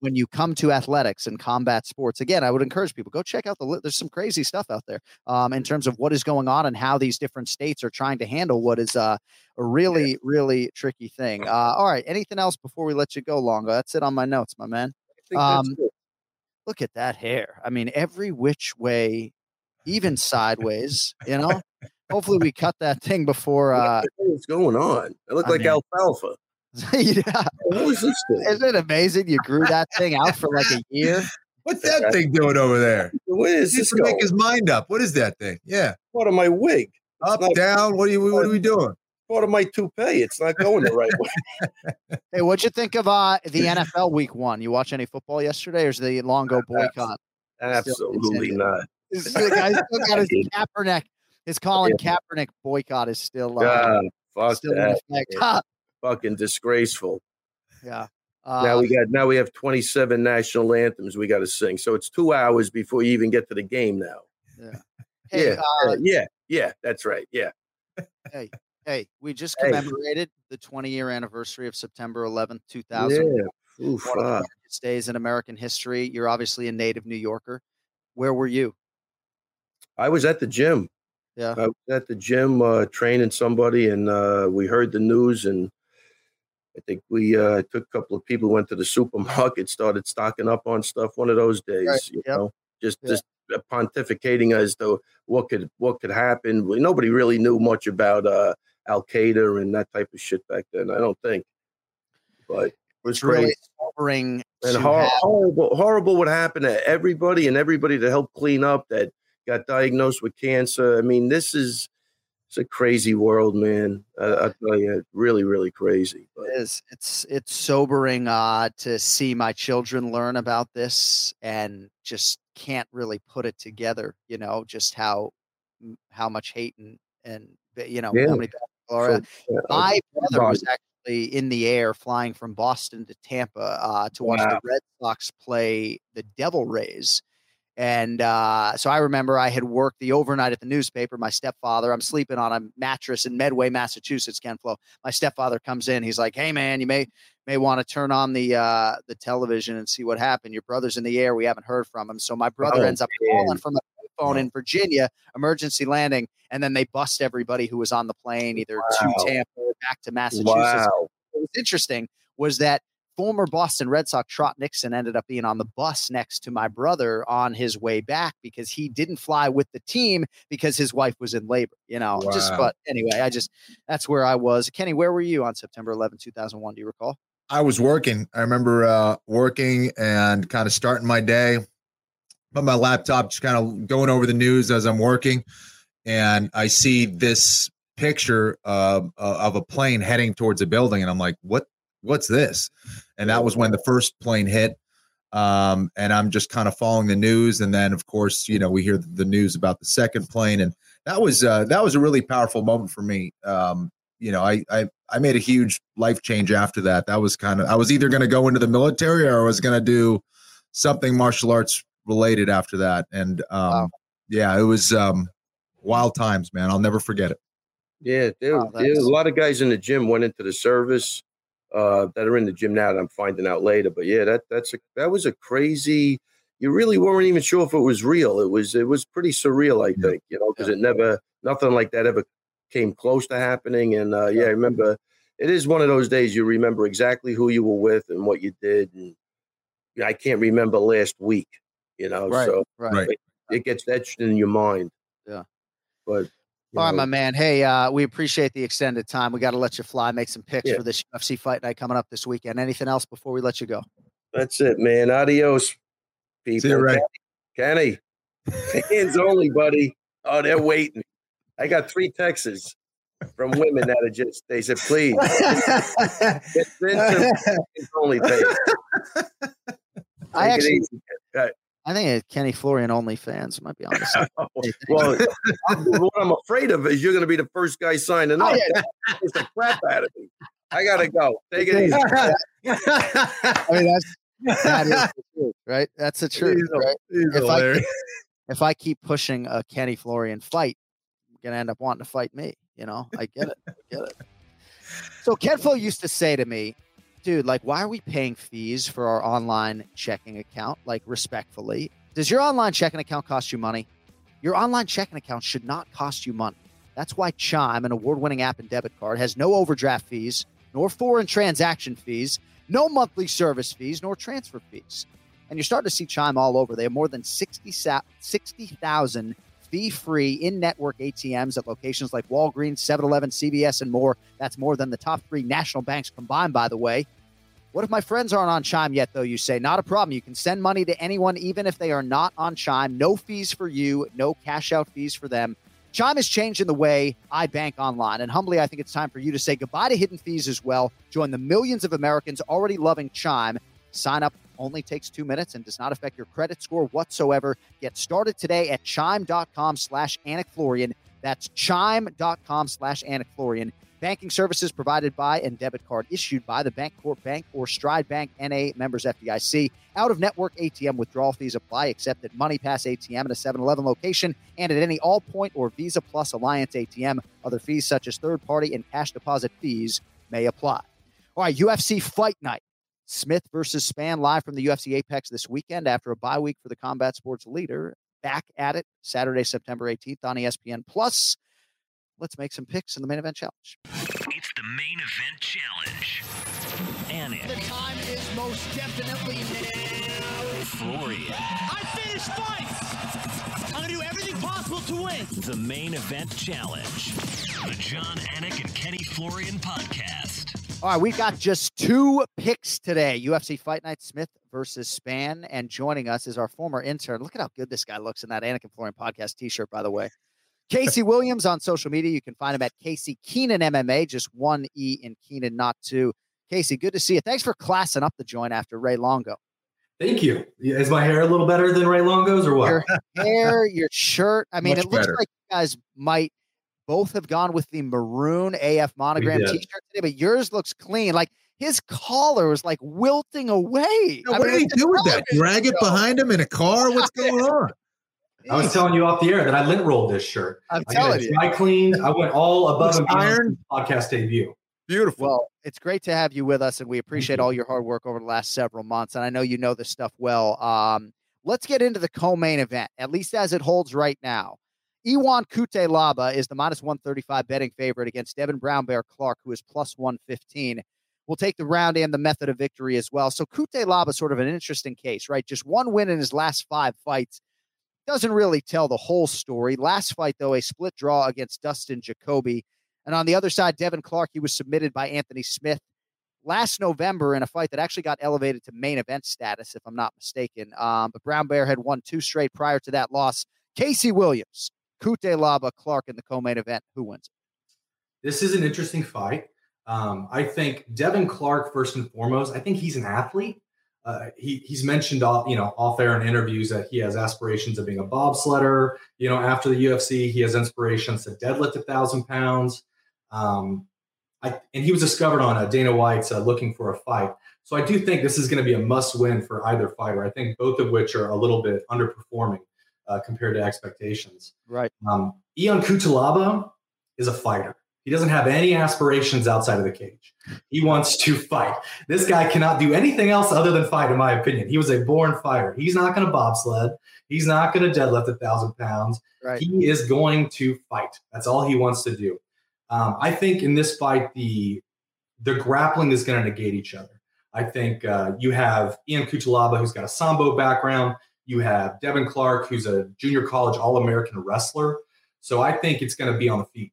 When you come to athletics and combat sports again i would encourage people go check out the there's some crazy stuff out there um, in terms of what is going on and how these different states are trying to handle what is uh, a really really tricky thing uh, all right anything else before we let you go longo that's it on my notes my man I think that's Um. Look at that hair. I mean, every which way, even sideways, you know? Hopefully we cut that thing before uh What's going on? I look I like mean- alfalfa. (laughs) yeah. What is this thing? Isn't it amazing you grew that thing out for like a year? (laughs) What's that thing doing over there? (laughs) Where is He this make his mind up. What is that thing? Yeah. Part of my wig. Up, not- down. What are you what are we doing? Part of my toupee. It's not going the right way. (laughs) Hey, what'd you think of uh the NFL week one? You watch any football yesterday or is the Longo boycott? Absolutely not. This guy still got (laughs) his Kaepernick. His Colin Kaepernick boycott is still uh, God, fuck still in effect. Yeah. Fucking disgraceful. yeah. now Uh, we got now we have 27 national anthems we got to sing. So it's two hours before you even get to the game now. (laughs) hey, yeah, uh, yeah, yeah. That's right. Yeah. hey, hey, we just Hey. commemorated the 20 year anniversary of September 11th, 2000. Yeah. Ooh, One of the days in American history. You're obviously a native New Yorker. Where were you? I was at the gym. Yeah. I was at the gym uh, training somebody, and uh, we heard the news, and I think we uh, took a couple of people, went to the supermarket, started stocking up on stuff. One of those days, Right, you yep. know, just Yeah. just uh, pontificating as to what could what could happen. We- Nobody really knew much about uh, Al Qaeda and that type of shit back then. I don't think, but it was It's really sobering. and hor- horrible, horrible what happened to everybody and everybody to help clean up that got diagnosed with cancer. I mean, this is it's a crazy world, man. I, I tell you, really, really crazy. But It is. It's it's sobering uh, to see my children learn about this and just can't really put it together. You know, just how how much hate and and you know Yeah. how many people yeah, My brother was actually in the air flying from Boston to Tampa uh, to watch the Red Sox play the Devil Rays. And uh, so I remember I had worked the overnight at the newspaper. My stepfather, I'm sleeping on a mattress in Medway, Massachusetts, Ken Flo. My stepfather comes in. He's like, "Hey, man, you may may want to turn on the uh, the television and see what happened. Your brother's in the air. We haven't heard from him." So my brother Oh, ends up man. calling from a phone in Virginia, emergency landing, and then they bust everybody who was on the plane either Wow. to Tampa or back to Massachusetts. wow. What was interesting was that former Boston Red Sox Trot Nixon ended up being on the bus next to my brother on his way back because he didn't fly with the team because his wife was in labor. You know, just but anyway, I just that's where I was. Kenny, where were you on September 11, 2001? Do you recall? I was working. I remember uh, working and kind of starting my day. But my laptop just kind of going over the news as I'm working, and I see this picture of of a plane heading towards a building, and I'm like, "What? What's this?" And that was when the first plane hit. Um, and I'm just kind of following the news, and then of course, you know, we hear the news about the second plane, and that was uh, that was a really powerful moment for me. Um, you know, I, I I made a huge life change after that. That was kind of I was either going to go into the military or I was going to do something martial arts related after that. And um, yeah, it was um, wild times, man. I'll never forget it. Yeah, there, Wow, there- a lot of guys in the gym went into the service uh, that are in the gym now that I'm finding out later. But yeah, that that's a that was a crazy. You really weren't even sure if it was real. It was it was pretty surreal, I think, you know, because it never nothing like that ever came close to happening. And uh, yeah, I remember it is one of those days you remember exactly who you were with and what you did. And I can't remember last week, you know. Right, so right. It, it gets etched in your mind. Yeah. But All right, my man. Hey, uh, we appreciate the extended time. We got to let you fly, make some picks Yeah. for this UFC fight night coming up this weekend. Anything else before we let you go? That's it, man. Adios, people. you, Ray. Kenny, hands only, buddy. Oh, they're waiting. I got three texts from women that are just, they said, please, (laughs) hands only page. I actually, I think it's Kenny Florian OnlyFans might be on the (laughs) well, I'm- what I'm afraid of is you're going to be the first guy signing Oh, up. scares the crap out of me. I got to go. Take it easy. (laughs) I mean, that's that is the truth, right? That's the truth, He's right? he's If I, if I keep pushing a Kenny Florian fight, you're gonna end up wanting to fight me. You know, I get it. I get it. So Ken Flo used to say to me, dude, like, why are we paying fees for our online checking account? Like, respectfully, does your online checking account cost you money? Your online checking account should not cost you money. That's why Chime, an award winning app and debit card, has no overdraft fees, nor foreign transaction fees, no monthly service fees, nor transfer fees. And you're starting to see Chime all over. They have more than 60 60,000 fee free in network ATMs at locations like Walgreens, 7 Eleven, CVS, and more. That's more than the top three national banks combined, by the way. What if my friends aren't on Chime yet, though? You say, not a problem. You can send money to anyone, even if they are not on Chime. No fees for you, no cash out fees for them. Chime is changing the way I bank online. And humbly, I think it's time for you to say goodbye to hidden fees as well. Join the millions of Americans already loving Chime. Sign up only takes two minutes and does not affect your credit score whatsoever. Get started today at chime.com slash Florian. That's chime.com slash Florian. Banking services provided by and debit card issued by the Bancorp Bank or Stride Bank NA members FDIC. Out of network ATM withdrawal fees apply except at MoneyPass ATM at a 7 Eleven location and at any Allpoint or Visa Plus Alliance ATM. Other fees such as third party and cash deposit fees may apply. All right, UFC Fight Night. Smith versus Spann live from the UFC Apex this weekend after a bye week for the combat sports leader. Back at it Saturday, September 18th on ESPN Plus. Let's make some picks in the main event challenge. It's the main event challenge. Anik. The time is most definitely now. Florian. I finish fights. I'm gonna do everything possible to win. The main event challenge. The Jon Anik and Kenny Florian podcast. All right, we've got just two picks today. UFC Fight Night Smith versus Spann. And joining us is our former intern. Look at how good this guy looks in that Anik and Florian podcast t shirt, by the way. Casey (laughs) Williams on social media. You can find him at Casey Keenan MMA, just one E in Keenan, not two. Casey, good to see you. Thanks for classing up the joint after Ray Longo. Thank you. Is my hair a little better than Ray Longo's or what? Your hair, (laughs) your shirt. I mean, Much it looks better. like you guys might both have gone with the maroon AF monogram t-shirt today, but yours looks clean. Like his collar was like wilting away. Now, what mean, did he do with that? Drag it show. behind him in a car? What's going on? I was telling you off the air that I lint rolled this shirt. I'm I telling you. dry cleaned. I went all above Looks and beyond iron. for the podcast debut. Beautiful. Well, it's great to have you with us, and we appreciate all your hard work over the last several months. And I know you know this stuff well. Um, let's get into the co-main event, at least as it holds right now. Ion Cutelaba is the minus 135 betting favorite against Devin Brown Bear Clark, who is plus 115. We'll take the round and the method of victory as well. So Kute Laba is sort of an interesting case, right? Just one win in his last five fights. Doesn't really tell the whole story. Last fight, though, a split draw against Dustin Jacoby. And on the other side, Devin Clark, he was submitted by Anthony Smith last November in a fight that actually got elevated to main event status, if I'm not mistaken. Um, but Brown Bear had won two straight prior to that loss. Casey Williams, Cutelaba, Clark in the co-main event. Who wins? This is an interesting fight. Um, I think Devin Clark, first and foremost, I think he's an athlete. Uh, he, he's mentioned off, you know, off air in interviews that he has aspirations of being a bobsledder. You know, after the UFC, he has inspirations to deadlift a thousand pounds. Um, I, and he was discovered on uh, Dana White's uh, looking for a fight. So I do think this is going to be a must win for either fighter. I think both of which are a little bit underperforming uh, compared to expectations. Right. Um, Ion Cutelaba is a fighter. He doesn't have any aspirations outside of the cage. He wants to fight. This guy cannot do anything else other than fight, in my opinion. He was a born fighter. He's not going to bobsled. He's not going to deadlift a thousand pounds. Right. He is going to fight. That's all he wants to do. Um, I think in this fight, the the grappling is going to negate each other. I think uh, you have Ian Cutelaba, who's got a sambo background. You have Devin Clark, who's a junior college All American wrestler. So I think it's going to be on the feet.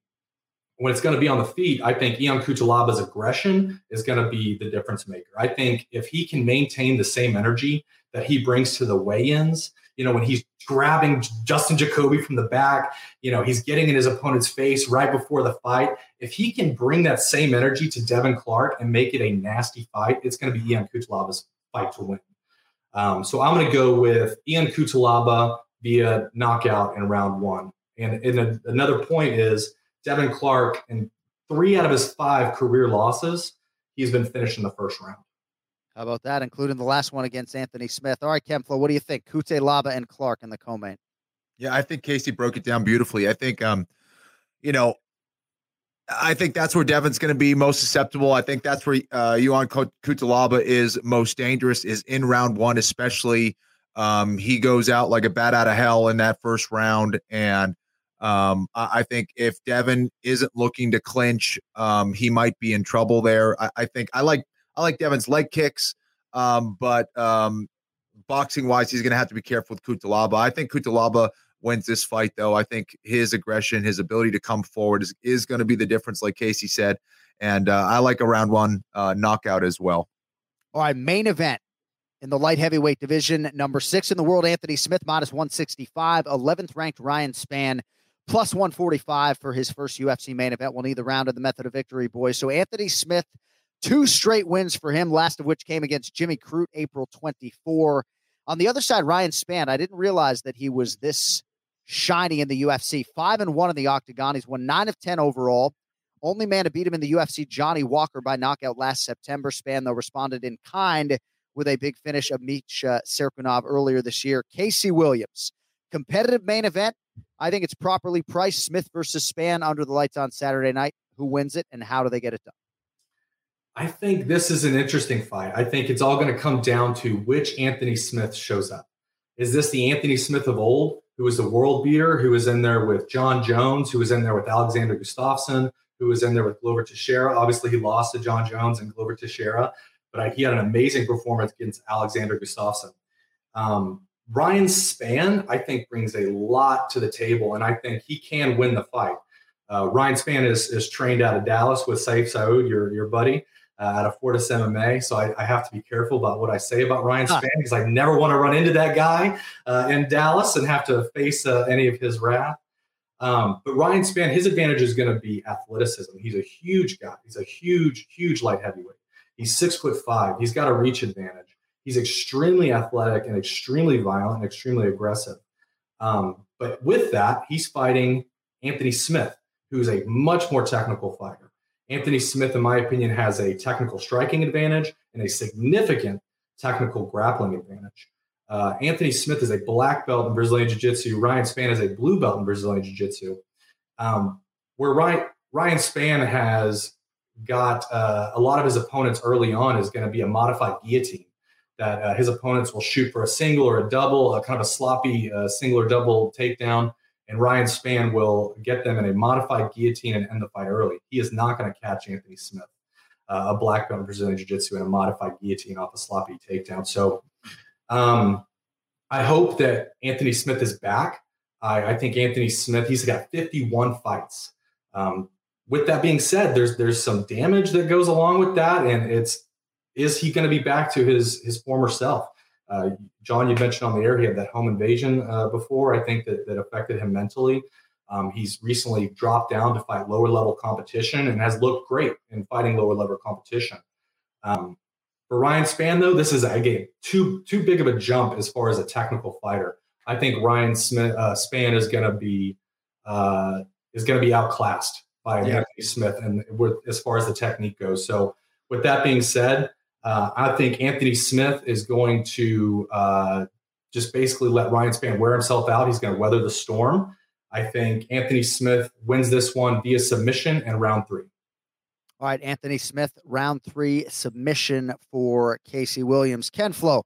When it's going to be on the feet, I think Ian Cutelaba's aggression is going to be the difference maker. I think if he can maintain the same energy that he brings to the weigh-ins, you know, when he's grabbing Dustin Jacoby from the back, you know, he's getting in his opponent's face right before the fight. If he can bring that same energy to Devin Clark and make it a nasty fight, it's going to be Ian Cutelaba's fight to win. Um, so I'm going to go with Ian Cutelaba via knockout in round one. And, and a, another point is Devin Clark, in three out of his five career losses, he's been finished in the first round. How about that, including the last one against Anthony Smith? All right, Ken Flo, what do you think? Cutelaba and Clark in the co-main. Yeah, I think Casey broke it down beautifully. I think, um, you know, I think that's where Devin's going to be most susceptible. I think that's where uh, Ion Cutelaba is most dangerous. Is in round one, especially. Um, he goes out like a bat out of hell in that first round, and um, I think if Devin isn't looking to clinch, um, he might be in trouble there. I, I, think I like I like Devin's leg kicks, um, but um, boxing wise, he's going to have to be careful with Cutelaba. I think Cutelaba wins this fight, though. I think his aggression, his ability to come forward is, is going to be the difference, like Casey said. And uh, I like a round one uh, knockout as well. All right, main event in the light heavyweight division. Number six in the world, Anthony Smith, minus 165. 11th ranked Ryan Spann, plus 145 for his first UFC main event. We'll need the round of the method of victory, boys. So Anthony Smith, two straight wins for him, last of which came against Jimmy Crute April 24. On the other side, Ryan Spann, I didn't realize that he was this shiny in the UFC. Five and one in the octagon. He's won nine of 10 overall. Only man to beat him in the UFC, Johnny Walker, by knockout last September. Spann though, responded in kind with a big finish of Misha uh, Cirkunov earlier this year. Casey Williams, competitive main event. I think it's properly priced. Smith versus Spann under the lights on Saturday night. Who wins it and how do they get it done? I think this is an interesting fight. I think it's all going to come down to which Anthony Smith shows up. Is this the Anthony Smith of old, who was the world beater, who was in there with Jon Jones, who was in there with Alexander Gustafsson, who was in there with Glover Teixeira? Obviously, he lost to Jon Jones and Glover Teixeira, but he had an amazing performance against Alexander Gustafsson. Um, Ryan Spann, I think, brings a lot to the table, and I think he can win the fight. Uh, Ryan Spann is, is trained out of Dallas with Sayif Saud, your, your buddy, uh, out of Fortis MMA. So I, I, have to be careful about what I say about Ryan Spann because I never want to run into that guy uh, in Dallas and have to face uh, any of his wrath. Um, but Ryan Spann, his advantage is going to be athleticism. He's a huge guy. He's a huge, huge light heavyweight. He's six foot five. He's got a reach advantage. He's extremely athletic and extremely violent and extremely aggressive. Um, but with that, he's fighting Anthony Smith, who's a much more technical fighter. Anthony Smith, in my opinion, has a technical striking advantage and a significant technical grappling advantage. Uh, Anthony Smith is a black belt in Brazilian Jiu Jitsu. Ryan Spann is a blue belt in Brazilian Jiu Jitsu. Um, where Ryan, Ryan Spann has got uh, a lot of his opponents early on is going to be a modified guillotine that uh, his opponents will shoot for a single or a double, a kind of a sloppy uh, single or double takedown, and Ryan Spann will get them in a modified guillotine and end the fight early. He is not going to catch Anthony Smith, uh, a black belt in Brazilian Jiu Jitsu, in a modified guillotine off a sloppy takedown. So um, I hope that Anthony Smith is back. I, I, think Anthony Smith, he's got 51 fights. Um, with that being said, there's there's some damage that goes along with that, and it's is he going to be back to his his former self? Uh, Jon, you mentioned on the air he had that home invasion uh, before. I think that that affected him mentally. Um, he's recently dropped down to fight lower level competition and has looked great in fighting lower level competition. Um, for Ryan Spann, though, this is again too too big of a jump as far as a technical fighter. I think Ryan Smith, uh, Spann is going to be uh, is going to be outclassed by yeah. Anthony Smith, and with, as far as the technique goes. So, with that being said, uh, I think Anthony Smith is going to uh, just basically let Ryan Spann wear himself out. He's going to weather the storm. I think Anthony Smith wins this one via submission and round three. All right, Anthony Smith, round three submission for Casey Williams. Ken Flo,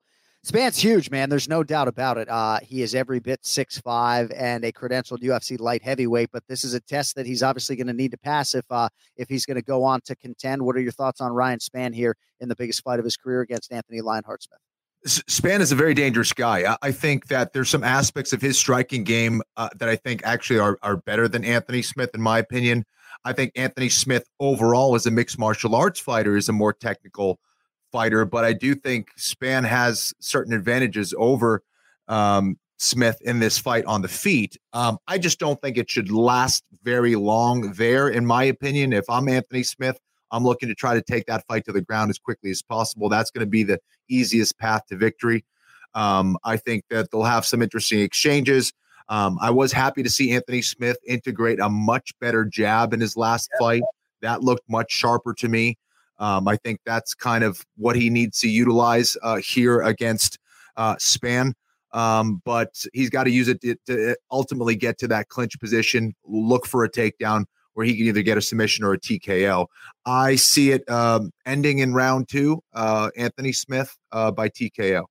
Spann's huge, man. There's no doubt about it. Uh, he is every bit six five and a credentialed UFC light heavyweight, but this is a test that he's obviously going to need to pass if uh, if he's going to go on to contend. What are your thoughts on Ryan Spann here in the biggest fight of his career against Anthony Lionheart Smith? Spann is a very dangerous guy. I, think that there's some aspects of his striking game uh, that I think actually are, are better than Anthony Smith, in my opinion. I think Anthony Smith overall, as a mixed martial arts fighter, is a more technical fighter, but I do think Spann has certain advantages over um, Smith in this fight on the feet. Um, I just don't think it should last very long there, in my opinion. If I'm Anthony Smith, I'm looking to try to take that fight to the ground as quickly as possible. That's going to be the easiest path to victory. Um, I think that they'll have some interesting exchanges. Um, I was happy to see Anthony Smith integrate a much better jab in his last fight. That looked much sharper to me. Um, I think that's kind of what he needs to utilize uh, here against uh, Spann. Um, but he's got to use it to, to, ultimately get to that clinch position, look for a takedown where he can either get a submission or a TKO. I see it um, ending in round two, uh, Anthony Smith uh, by TKO.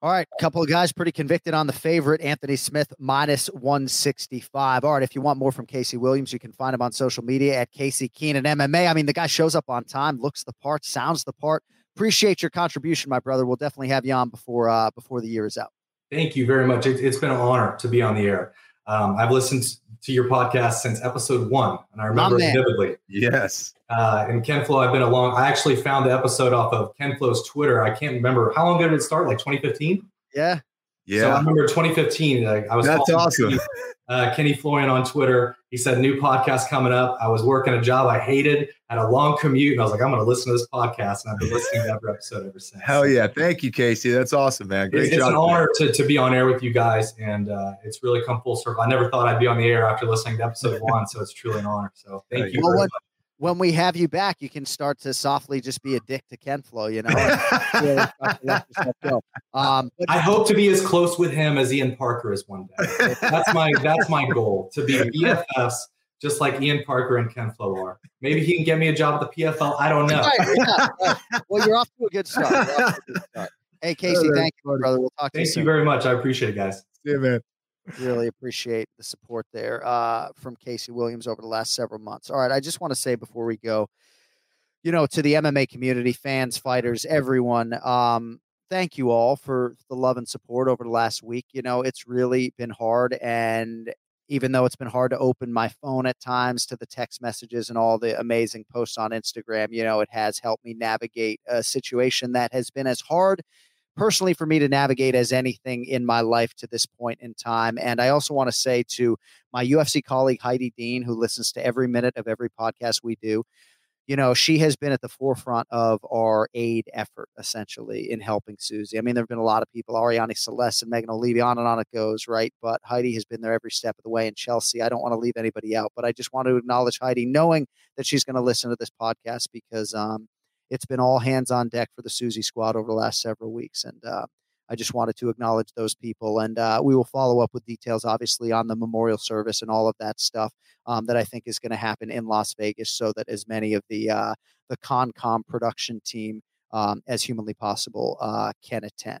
All right, a couple of guys pretty convicted on the favorite, Anthony Smith minus 165. All right, if you want more from Casey Williams, you can find him on social media at Casey Keenan MMA. I mean, the guy shows up on time, looks the part, sounds the part. Appreciate your contribution, my brother. We'll definitely have you on before uh, before the year is out. Thank you very much. It, has been an honor to be on the air. Um, I've listened to your podcast since episode one, and I remember it vividly. Yes. Uh, and Ken Flo, I've been along. I actually found the episode off of Ken Flo's Twitter. I can't remember how long ago did it start? Like 2015. Yeah. Yeah. So I remember 2015. Like I was. That's awesome. (laughs) Kenny, uh, Kenny Florian on Twitter. He said new podcast coming up. I was working a job I hated, had a long commute, and I was like, I'm going to listen to this podcast, and I've been listening to every episode ever since. Hell yeah! Thank you, Casey. That's awesome, man. Great it's, job. It's an honor to, to be on air with you guys, and uh, it's really come full circle. I never thought I'd be on the air after listening to episode one, so it's truly an honor. So thank you. Well, when, when we have you back, you can start to softly just be a dick to Ken Flo, you know. (laughs) um, I hope to be as close with him as Ian Parker is one day. That's my that's my goal to be BFFs just like Ian Parker and Ken Flo are. Maybe he can get me a job at the PFL. I don't know. Right, yeah. well, you're off to a good start. A good start. Hey, Casey, thank you, brother. We'll talk to thank you. Thank you very much. I appreciate it, guys. See you, man. Really appreciate the support there uh, from Casey Williams over the last several months. All right, I just want to say before we go, you know, to the MMA community, fans, fighters, everyone, um, thank you all for the love and support over the last week. You know, it's really been hard. And even though it's been hard to open my phone at times to the text messages and all the amazing posts on Instagram, you know, it has helped me navigate a situation that has been as hard personally for me to navigate as anything in my life to this point in time. And I also want to say to my UFC colleague, Heidi Dean, who listens to every minute of every podcast we do, you know, she has been at the forefront of our aid effort, essentially, in helping Suzy. I mean, there have been a lot of people, Arianny Celeste and Megan Olivi, on and on it goes, right? But Heidi has been there every step of the way. And Chelsea, I don't want to leave anybody out, but I just want to acknowledge Heidi, knowing that she's going to listen to this podcast because um, it's been all hands on deck for the Suzy squad over the last several weeks. And uh, I just wanted to acknowledge those people. And uh, we will follow up with details, obviously, on the memorial service and all of that stuff um, that I think is going to happen in Las Vegas so that as many of the, uh, the CONCOM production team um, as humanly possible uh, can attend.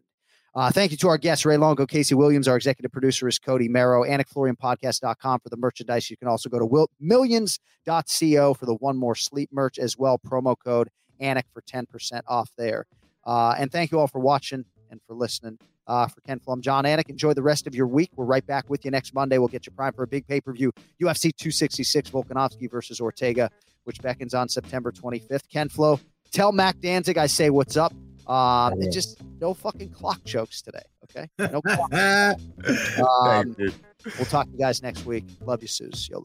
Uh, thank you to our guests, Ray Longo, Casey Williams. Our executive producer is Cody Merrow. AnikFlorianPodcast.com for the merchandise. You can also go to will- millions.co for the One More Sleep merch as well. Promo code Anik for 10% off there. Uh, and thank you all for watching and for listening. Uh, for Ken Flum, Jon Anik, enjoy the rest of your week. We're right back with you next Monday. We'll get you prime for a big pay per view UFC 266 Volkanovski versus Ortega, which beckons on September 25th. Ken Flo, tell Mac Danzig I say what's up. Um, and just no fucking clock jokes today. Okay. (laughs) No clock. um, we'll talk to you guys next week. Love you, Suze. Yolo.